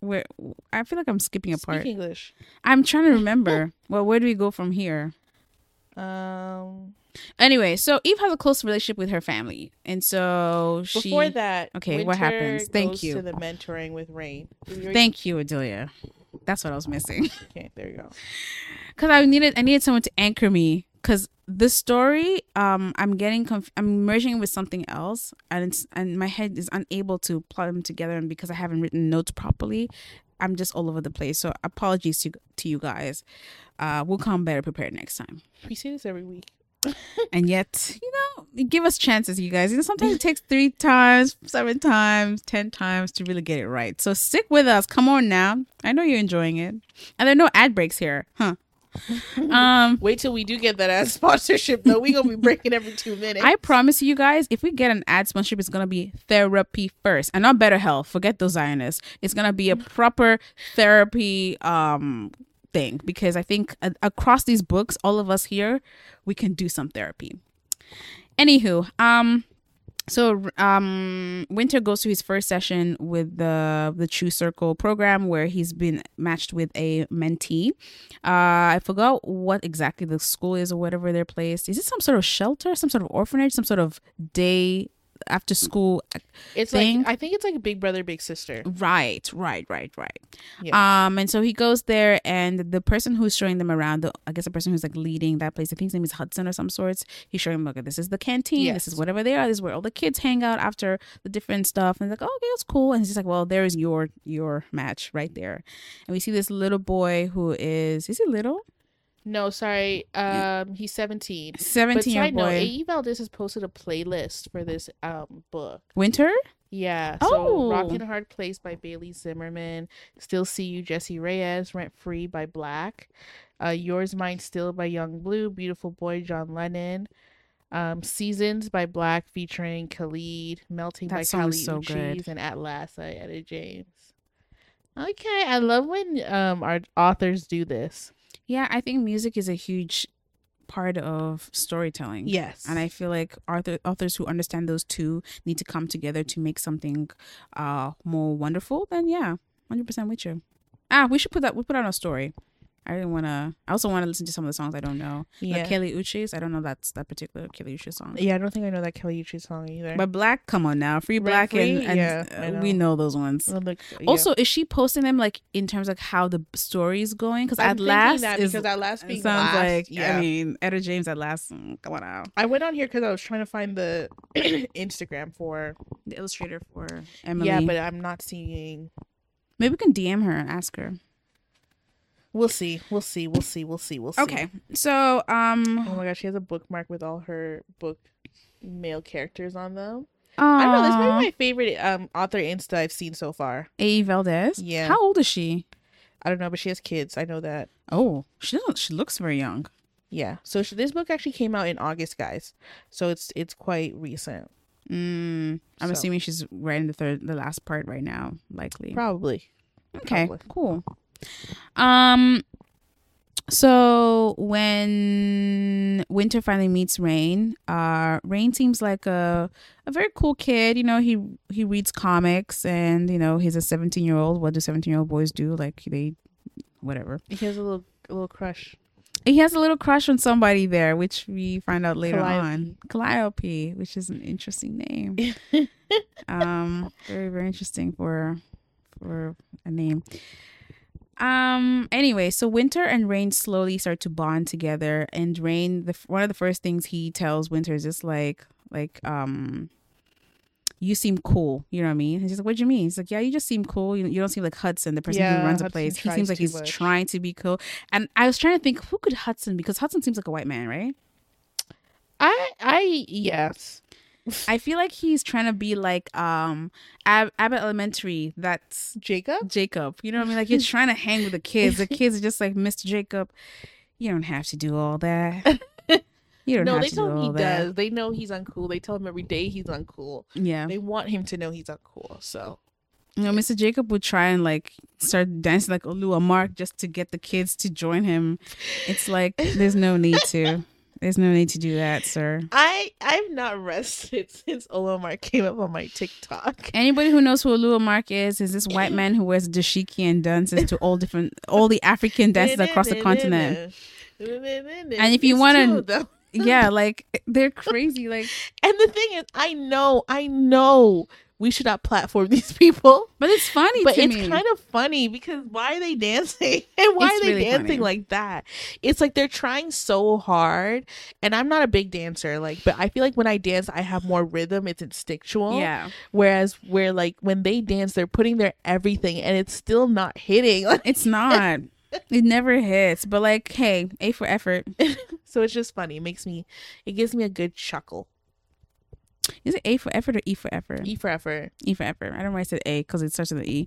where i feel like i'm skipping a part Speak English. i'm trying to remember well where do we go from here Um. anyway so eve has a close relationship with her family and so she Before that, Okay, what happens? Thank goes you. To the mentoring with Rain. thank you adelia that's what i was missing. Okay, there you go. because I needed I needed someone to anchor me. Because the story um I'm getting conf- I'm merging with something else and it's, and my head is unable to plot them together and because I haven't written notes properly I'm just all over the place. So apologies to to you guys. Uh we'll come better prepared next time. We say this every week. and yet you know give us chances you guys you know sometimes it takes three times seven times ten times to really get it right so stick with us come on now I know you're enjoying it and there are no ad breaks here huh um Wait till we do get that ad sponsorship, though. We gonna be breaking every two minutes. I promise you guys, if we get an ad sponsorship, it's gonna be therapy first, and not better health. Forget those Zionists. It's gonna be a proper therapy um thing because I think a- across these books, all of us here, we can do some therapy. Anywho, um, so um, Winter goes to his first session with the the True Circle program where he's been matched with a mentee. Uh, I forgot what exactly the school is or whatever they're placed. Is it some sort of shelter, some sort of orphanage, some sort of day after school? it's thing. like I think it's like a big brother, big sister. Right, right, right, right. Yeah. Um, and so he goes there, and the person who's showing them around, the, I guess the person who's like leading that place, I think his name is Hudson or some sorts. He's showing them, okay, this is the canteen, this is whatever they are, this is where all the kids hang out after the different stuff. And like, oh, okay, that's cool. And he's just like, well, there is your your match right there. And we see this little boy who is, is he little? No, sorry. Um, he's seventeen. But Seventeen year side note, boy, A.E. Valdez has posted a playlist for this um book. Winter. Yeah. So Oh. Rockin' Hard Place by Bailey Zimmerman. Still See You, Jessie Reyez. Rent Free by Black. Uh, Yours, Mine, Still by Young Blue. Beautiful Boy, John Lennon. Um, Seasons by Black featuring Khalid. Melting That by Khalid so good. Uchis. And At Last by Etta James. Okay, I love when um our authors do this. Yeah, I think music is a huge part of storytelling. Yes. and I feel like author, authors who understand those two need to come together to make something uh more wonderful. Then yeah, hundred percent with you. Ah, we should put that. We put on a story. I didn't want to. I also want to listen to some of the songs I don't know. yeah. Like Kali Uchis. I don't know that's that particular Kali Uchis song. yeah, I don't think I know that Kali Uchis song either. But Black, come on now, Free Black, and, Free? and Yeah, uh, know. we know those ones. Yeah. Also, is she posting them like in terms of how the story is going? Because at last that is because at last sounds last, like yeah. I mean Etta James at last. mm, Come on out. I went on here because I was trying to find the Instagram for The illustrator for Emily. yeah, but I'm not seeing. maybe we can DM her and ask her. We'll see. We'll see. We'll see. We'll see. We'll see. Okay, so um Oh my gosh, she has a bookmark with all her book male characters on them. I don't know. This might be my favorite um author Insta I've seen so far. A. Valdez. Yeah. How old is she? I don't know, but she has kids. I know that. Oh, she doesn't. She looks very young. Yeah. So sh- this book actually came out in August, guys. So it's it's quite recent. Mm, I'm So. assuming she's writing the third, the last part right now, likely. Probably. Okay, Probably. cool. Um, so when Winter finally meets Rain, uh, Rain seems like a a very cool kid. You know, he he reads comics, and you know, he's a 17 year old. What do 17 year old boys do? Like they, whatever. He has a little a little crush. He has a little crush on somebody there, which we find out later Calliope. on. Calliope, which is an interesting name. um, very very interesting for for a name. Um. Anyway, so Winter and Rain slowly start to bond together, and Rain, the one of the first things he tells Winter is just like, like, um, you seem cool. You know what I mean? He's like, what do you mean? He's like, yeah, you just seem cool. You, you don't seem like Hudson, the person Yeah, who runs the Hudson place. He seems like he's much. trying to be cool. And I was trying to think, who could Hudson? Because Hudson seems like a white man, right? I I yes. I feel like he's trying to be like um Ab- Abbott Elementary. That's Jacob? Jacob. You know what I mean? Like you're trying to hang with the kids. The kids are just like Mr. Jacob. You don't have to do all that. You don't No, they tell him he that. does. They know he's uncool. They tell him every day he's uncool. Yeah. They want him to know he's uncool. So You know, Mr. Jacob would try and like start dancing like Olua Mark just to get the kids to join him. It's like there's no need to. There's no need to do that, sir. I I've not rested since Olomar came up on my TikTok. Anybody who knows who Olua Mark is is this white man who wears dashiki and dances to all different all the African dances across the continent. And if you wanna- Yeah, like they're crazy. Like, and the thing is, I know, I know, we should not platform these people, but it's funny but it's me. kind of funny because why are they dancing and why It's are they really dancing funny. like that? It's like they're trying so hard, and I'm not a big dancer, like, but I feel like when I dance, I have more rhythm. It's instinctual. yeah, Whereas where like when they dance, they're putting their everything, and it's still not hitting. it's not. it never hits. But like, hey, A for effort. so it's just funny. It makes me, it gives me a good chuckle. Is it A for effort or E for effort? E for effort. E for effort. I don't know why I said A because it starts with an E.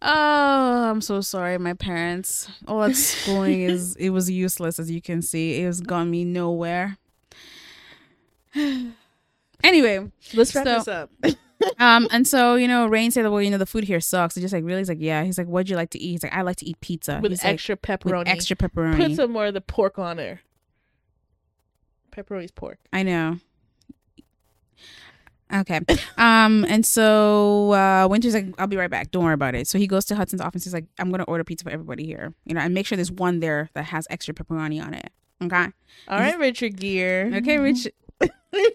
Oh, I'm so sorry, my parents. All that schooling is it was useless, as you can see. It has gone me nowhere. anyway, Let's wrap So- this up. um, and so you know, Rain said, "Well, you know, the food here sucks." It's just like really, he's like, "Yeah." He's like, "What'd you like to eat?" He's like, "I like to eat pizza with He's like, extra pepperoni. with extra pepperoni." Put some more of the pork on there. Pepperoni's pork. I know. Okay. Um, and so uh Winter's like, I'll be right back. Don't worry about it. So he goes to Hudson's office. He's like, I'm gonna order pizza for everybody here. You know, and make sure there's one there that has extra pepperoni on it. Okay. All right, Richard Gere. Okay, Rich.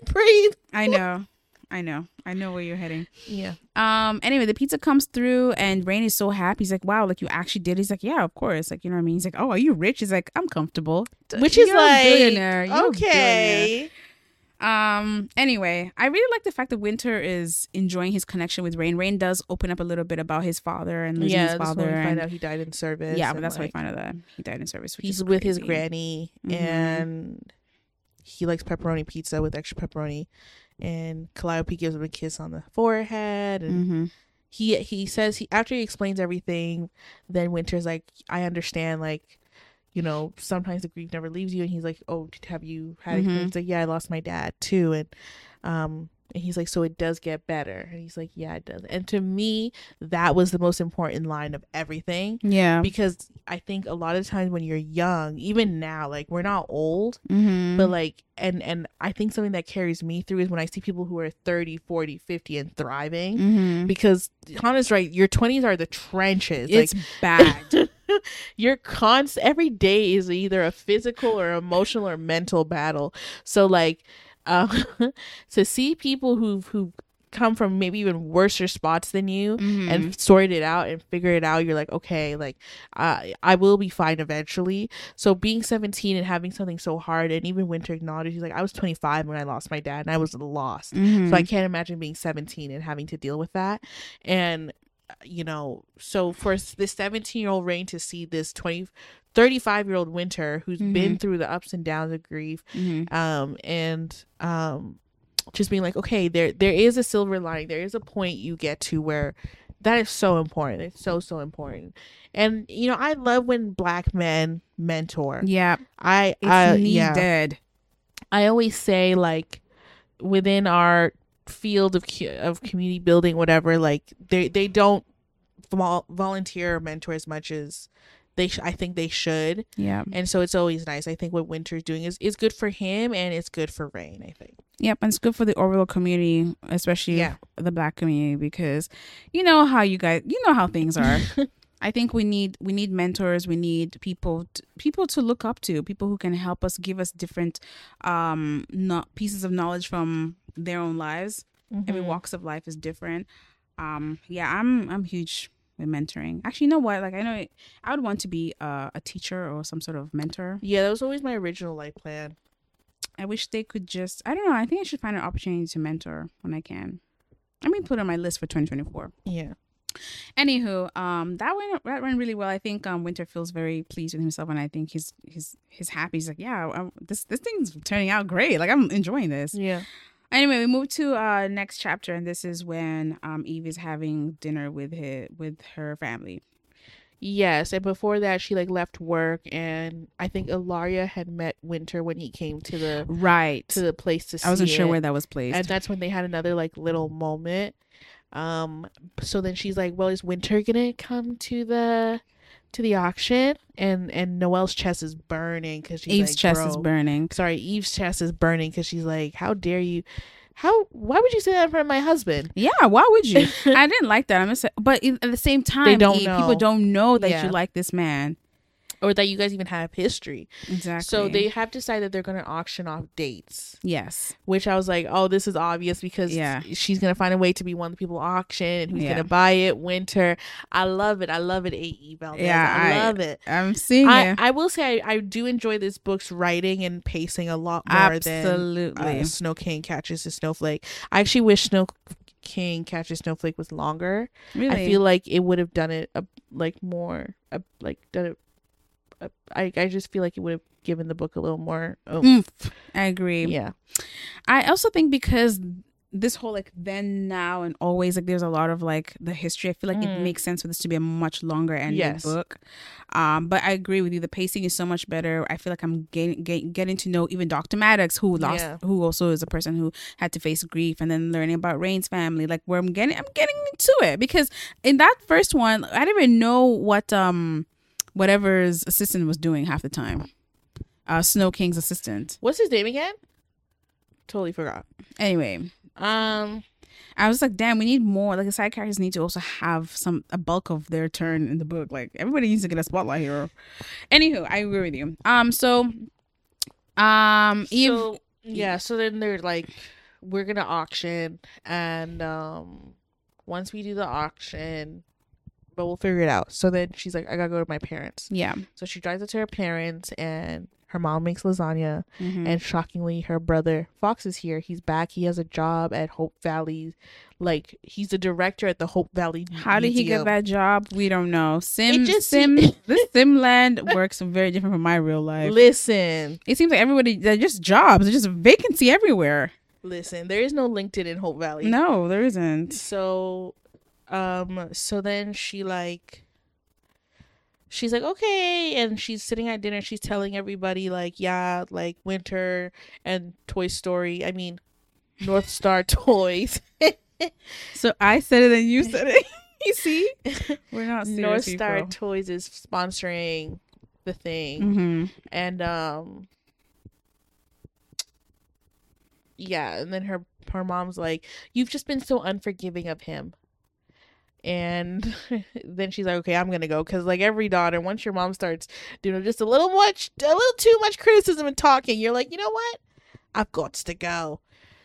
Breathe. I know. I know. I know where you're heading. Yeah. Um, anyway, the pizza comes through and Rain is so happy. He's like, Wow, like you actually did. He's like, Yeah, of course. Like, you know what I mean? He's like, Oh, are you rich? He's like, I'm comfortable. Which is like. You're a billionaire. okay. Um. Anyway, I really like the fact that Winter is enjoying his connection with Rain. Rain does open up a little bit about his father and losing Yeah, his father. we find out he died in service. yeah, but that's why we like, find out that he died in service. Which he's with his granny Mhm. and he likes pepperoni pizza with extra pepperoni. And Calliope gives him a kiss on the forehead, and Mhm. he he says he after he explains everything, then Winter's like, I understand, like, you know, sometimes the grief never leaves you, and he's like, Oh, have you had? Mhm. He's like, Yeah, I lost my dad too, and um, and he's like, So it does get better, and he's like, Yeah, it does. And to me, that was the most important line of everything Yeah. because I think a lot of times when you're young, even now, like we're not old, Mm-hmm. but like and and I think something that carries me through is when I see people who are 30, 40, 50 and thriving mm-hmm. because Hannah's right, your 20s are the trenches. it's like bad. your const every day is either a physical or emotional or mental battle. So like um to see people who who come from maybe even worse spots than you Mhm. and sort it out and figure it out you're like okay like uh, i will be fine eventually so being 17 and having something so hard and even winter acknowledged he's like i was 25 when i lost my dad and i was lost Mhm. so i can't imagine being 17 and having to deal with that and you know so for this 17 year old rain to see this 20 35 year old winter who's been through the ups and downs of grief Mhm. um and um just being like, okay, there there is a silver lining. There is a point you get to where that is so important. It's so so important. And you know, I love when black men mentor. Yeah, I it's I yeah. needed. I always say like within our field of of community building whatever like they they don't vol- volunteer or mentor as much as they sh- I think they should Yeah. and so it's always nice I think what Winter's doing is is good for him and it's good for Rain I think Yep, and it's good for the overall community, especially Yeah. the black community, because you know how you guys, you know how things are. I think we need we need mentors. We need people t- people to look up to, people who can help us, give us different um not pieces of knowledge from their own lives. Every Mhm. walks of life is different. Um, yeah, I'm I'm huge with mentoring. Actually, you know what? Like I know I would want to be uh, a teacher or some sort of mentor. yeah that was always my original life plan I wish they could just I don't know, I think I should find an opportunity to mentor when I can. I mean put it on my list for 2024. yeah Anywho, um that went that went really well. I think um Winter feels very pleased with himself and I think he's he's he's happy. He's like, "Yeah, i this this thing's turning out great. Like I'm enjoying this." yeah Anyway, we move to uh next chapter and this is when um Eve is having dinner with his, with her family. yes and before that she like left work and I think Ilaria had met Winter when he came to the Right. to the place to see I wasn't sure it. where that was placed. and that's when they had another like little moment um so then she's like well is winter gonna come to the to the auction and and noelle's chest is burning because she's Eve's like, chest is burning. sorry eve's chest is burning because she's like how dare you how why would you say that in front of my husband Yeah, why would you? I didn't like that. I'm gonna say, but at the same time, Eve, people don't know that Yeah. you like this man. Or that you guys even have history Exactly. so they have decided they're gonna auction off dates yes, which I was like, oh, this is obvious because Yeah. she's gonna find a way to be one of the people auction and who's Yeah. gonna buy it. Winter, I love it. I love it. A.E. Valdez. Yeah, I, I- love it. I'm seeing I, it. I will say I, I do enjoy this book's writing and pacing a lot more than Absolutely. uh, Snow King catches a snowflake. I actually wish Snow King catches snowflake was longer. really, I feel like it would have done it a, like more, a, like done it. I I just feel like it would have given the book a little more. Oomph. I agree. yeah. I also think because this whole like then, now, and always like there's a lot of like the history. I feel like it Mm. makes sense for this to be a much longer ending Yes. book. Um, but I agree with you. The pacing is so much better. I feel like I'm getting get, getting to know even Dr. Maddox, who lost, Yeah. who also is a person who had to face grief, and then learning about Rain's family. Like where I'm getting, I'm getting into it because in that first one, I didn't even know what um whatever's assistant was doing half the time. Uh, Snow King's assistant. What's his name again? Totally forgot. Anyway, Um, I was like, damn, we need more. Like the side characters need to also have some a bulk of their turn in the book. Like everybody needs to get a spotlight hero. Anywho, I agree with you. Um, so, um, Eve, so yeah, so then they're like, we're gonna auction, and um, once we do the auction, but we'll figure it out. So then she's like, I gotta go to my parents. yeah, So she drives up to her parents, and her mom makes lasagna, Mhm. and shockingly, her brother Fox is here. He's back. He has a job at Hope Valley, like he's the director at the Hope Valley. how did he get that job? We don't know. Sim, just- Sim, this Simland works very different from my real life. Listen, It seems like everybody they're just jobs. There's just vacancy everywhere. listen. There is no LinkedIn in Hope Valley. No, there isn't. so um so then she like she's like okay and she's sitting at dinner she's telling everybody like yeah like winter and toy story i mean north star toys So I said it and you said it. you see, we're not north star people. toys is sponsoring the thing Mm-hmm. and um yeah and then her her mom's like you've just been so unforgiving of him and then she's like okay i'm gonna go. Because like every daughter once your mom starts doing just a little much a little too much criticism and talking you're like you know what? I've got to go.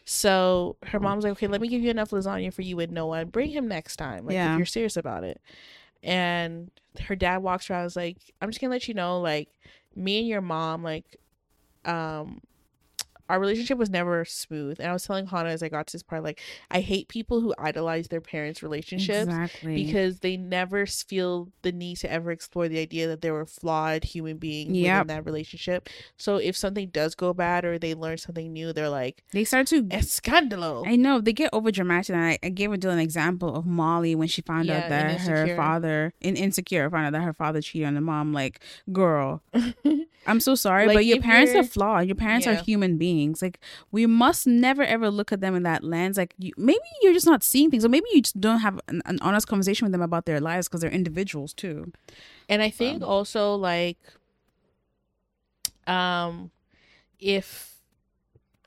So her mom's like okay let me give you enough lasagna for you and noah and bring him next time like Yeah. if you're serious about it. And her dad walks around and is like i'm just gonna let you know like me and your mom like um our relationship was never smooth. And I was telling Hannah as I got to this part, like, I hate people who idolize their parents' relationships exactly because they never feel the need to ever explore the idea that they were flawed human beings Yep. within that relationship. So if something does go bad or they learn something new, they're like, they start to escandalo. I know they get over dramatic, and I, I gave Adele an example of Molly when she found Yeah, out that her father, in Insecure, found out that her father cheated on the mom. Like, girl, I'm so sorry, Like, but your parents are flawed. Your parents are human beings. Like, we must never ever look at them in that lens. Like, you, maybe you're just not seeing things, or maybe you just don't have an, an honest conversation with them about their lives because they're individuals too. And I think Um, also like um if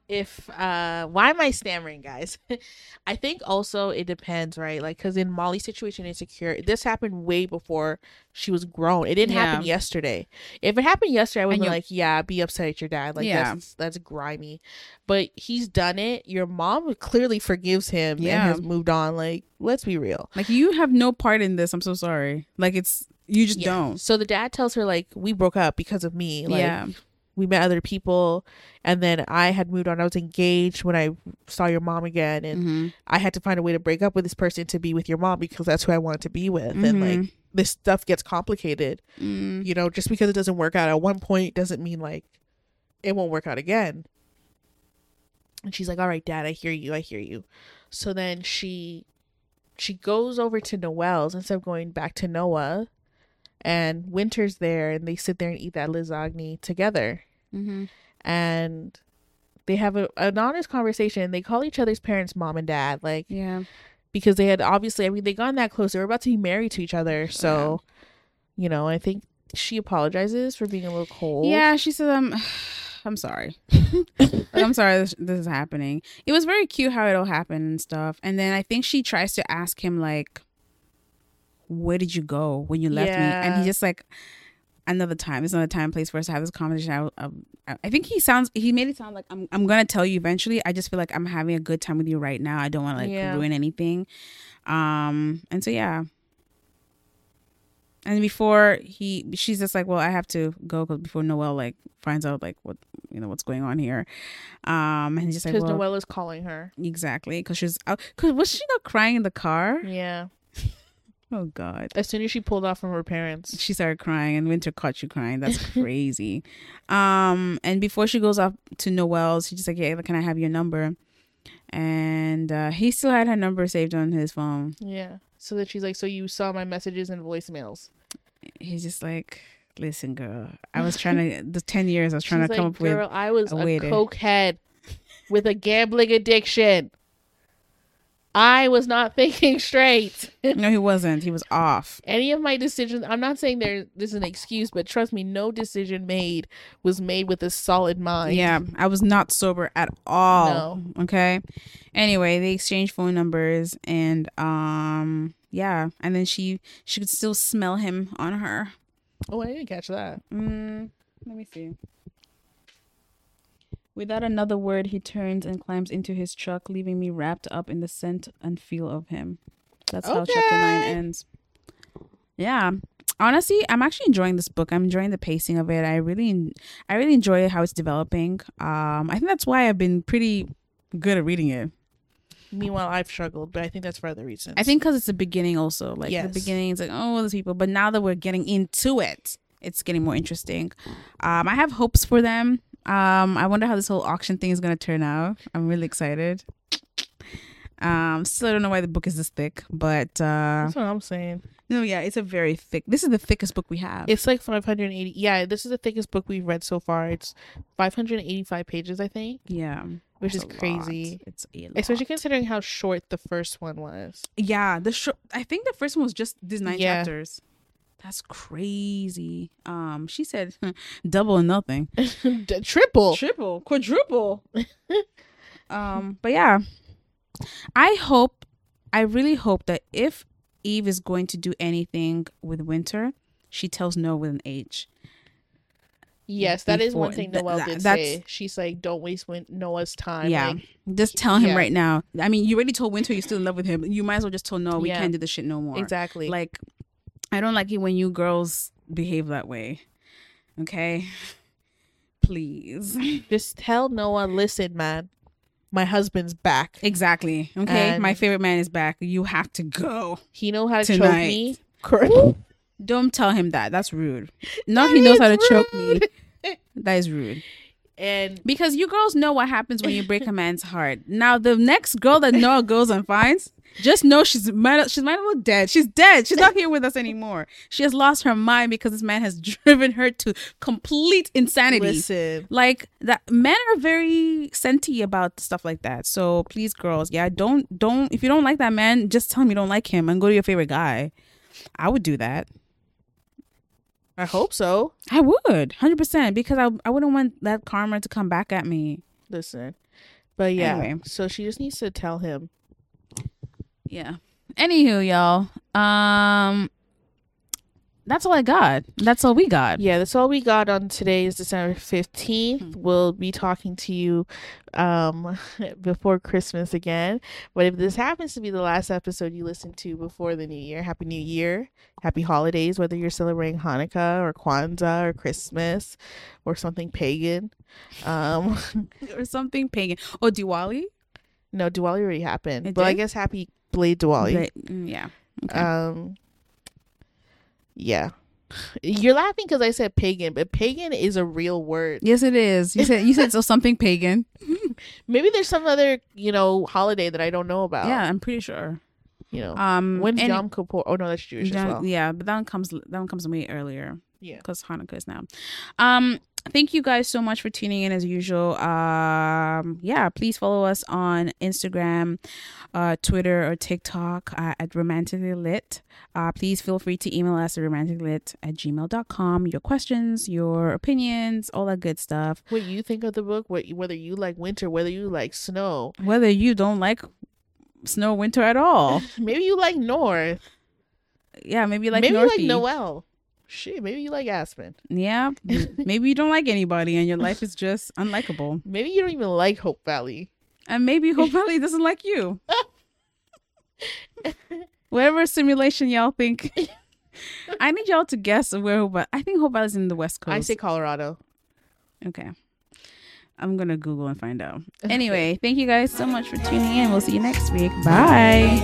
if uh why am I stammering guys? I think also it depends, right? Like cuz in Molly's situation insecure, this happened way before she was grown. It didn't happen yesterday. If it happened yesterday, I would And be you- like, yeah, be upset at your dad. Like Yeah. that's that's grimy. But he's done it. Your mom clearly forgives him Yeah. and has moved on. Like, let's be real. Like, you have no part in this. I'm so sorry. Like, it's you just Yeah. don't. So the dad tells her like we broke up because of me. Like yeah, we met other people and then I had moved on. I was engaged when I saw your mom again and Mhm. I had to find a way to break up with this person to be with your mom because that's who I wanted to be with. And like Mhm. this stuff gets complicated. Mm. You know, just because it doesn't work out at one point doesn't mean like it won't work out again. And she's like, "All right, dad, I hear you. I hear you." So then she she goes over to Noel's instead of going back to Noah. And Winter's there and they sit there and eat that lasagna together Mhm. and they have a, an honest conversation. They call each other's parents mom and dad, like yeah. because they had obviously, I mean, they gotten that close. They were about to be married to each other, so you know, I think she apologizes for being a little cold. Yeah, she says, "I'm, I'm sorry. Like, I'm sorry this, this is happening." It was very cute how it all happened and stuff. And then I think she tries to ask him like, "Where did you go when you left me?" And Yeah. he just like, "Another time. It's another time, and place for us to have this conversation." I, I, I think he sounds. He made it sound like I'm. I'm gonna tell you eventually. I just feel like I'm having a good time with you right now. I don't want to like Yeah. ruin anything. Um. And so yeah. And before he, she's just like, well, I have to go 'cause before Noel like finds out like what you know what's going on here. Um, and he's just like, because well, Noelle is calling her. exactly, because she's out. Cause was she not crying in the car? Yeah, Oh God, as soon as she pulled off from her parents. she started crying, and Winter caught you crying. That's crazy. um, and before she goes off to Noel's, she's just like, yeah, can I have your number? And uh, he still had her number saved on his phone. Yeah, so that she's like, so you saw my messages and voicemails. He's just like, listen, girl, I was trying to the ten years I was trying She's to come like, up with girl, I was a a, cokehead with a gambling addiction. I was not thinking straight. no, he wasn't. He was off. Any of my decisions, I'm not saying there this is an excuse, but trust me, no decision made was made with a solid mind. Yeah, I was not sober at all. No. Okay. Anyway, they exchanged phone numbers and um yeah, and then she she could still smell him on her. Oh, I didn't catch that. Mm, let me see. Without another word, he turns and climbs into his truck, leaving me wrapped up in the scent and feel of him. That's how chapter nine ends. Yeah. Honestly, I'm actually enjoying this book. I'm enjoying the pacing of it. I really I really enjoy how it's developing. Um I think that's why I've been pretty good at reading it. Meanwhile, I've struggled, but I think that's for other reasons. I think because it's the beginning also. Like Yes. the beginning is like, oh, those people. But now that we're getting into it, it's getting more interesting. Um, I have hopes for them. Um, I wonder how this whole auction thing is gonna turn out. I'm really excited. Um, still I don't know why the book is this thick, but uh that's what I'm saying. no, yeah, it's a very thick. This is the thickest book we have. It's like 580. Yeah, this is the thickest book we've read so far. It's 585 pages, I think, yeah, which is crazy. lot. It's. Especially considering how short the first one was. yeah, the short. I think the first one was just these nine Yeah. chapters. That's crazy. Um, she said double and nothing. D- Triple. triple, quadruple. um, but yeah, I hope, I really hope that if Eve is going to do anything with Winter, she tells no with an H. Yes, that is one before- thing th- Noelle that- did say. She's like, "Don't waste Win- Noah's time." yeah, Like, just tell him yeah. right now. I mean, you already told Winter you're still in love with him. You might as well just tell no, we Yeah. can't do this shit no more. exactly. Like, I don't like it when you girls behave that way. Okay. please. Just tell Noah, listen, man, my husband's back. Exactly. Okay. And- My favorite man is back. You have to go. He know how to choke me. Correct. Don't tell him that. That's rude. No, he knows how to is choke me. That is rude. And Because you girls know what happens when you break a man's heart. Now the next girl that Noah goes and finds, just know she's might she's might well dead. She's dead. She's not here with us anymore. She has lost her mind because this man has driven her to complete insanity. listen, Like that men are very senti about stuff like that. So please girls, yeah, don't don't if you don't like that man, just tell him you don't like him and go to your favorite guy. I would do that. I hope so. I would, hundred percent, because I I wouldn't want that karma to come back at me. Listen. But yeah, Anyway. so she just needs to tell him. Yeah. Anywho, y'all, um, that's all I got. That's all we got. Yeah, that's all we got on today is December 15th. Hmm. We'll be talking to you um before Christmas again. But if this happens to be the last episode you listen to before the new year, happy new year. Happy holidays whether you're celebrating Hanukkah or Kwanzaa or Christmas or something pagan. Um Or something pagan. Oh, Diwali. no, Diwali already happened. It but I guess happy Blade Diwali. But, mm, yeah. Okay. Um yeah. You're laughing because I said pagan, but pagan is a real word. yes, it is. You said you said so something pagan. Maybe there's some other, you know, holiday that I don't know about. Yeah, I'm pretty sure. You know. Um, When's Yom Kippur? Oh no, that's Jewish as well. Yeah, but that one comes that one comes way earlier Yeah. because Hanukkah is now. Um, thank you guys so much for tuning in as usual. Um, yeah, please follow us on Instagram, uh, Twitter, or TikTok uh, at Romantically Lit. Uh, please feel free to email us at romanticallylit at gmail.com. Your questions, your opinions, all that good stuff. What you think of the book? What whether you like winter, whether you like snow, Whether you don't like snow, winter at all. maybe you like North, Yeah, maybe you like maybe you like Noel. Shit, maybe you like Aspen. Yeah, maybe you don't like anybody and your life is just unlikable. Maybe you don't even like Hope Valley. And maybe Hope Valley doesn't like you. Whatever simulation y'all think. I need y'all to guess where Hope Valley. I think Hope Valley's in the West Coast. I say Colorado. okay. I'm gonna Google and find out. Anyway, thank you guys so much for tuning in. We'll see you next week. Bye.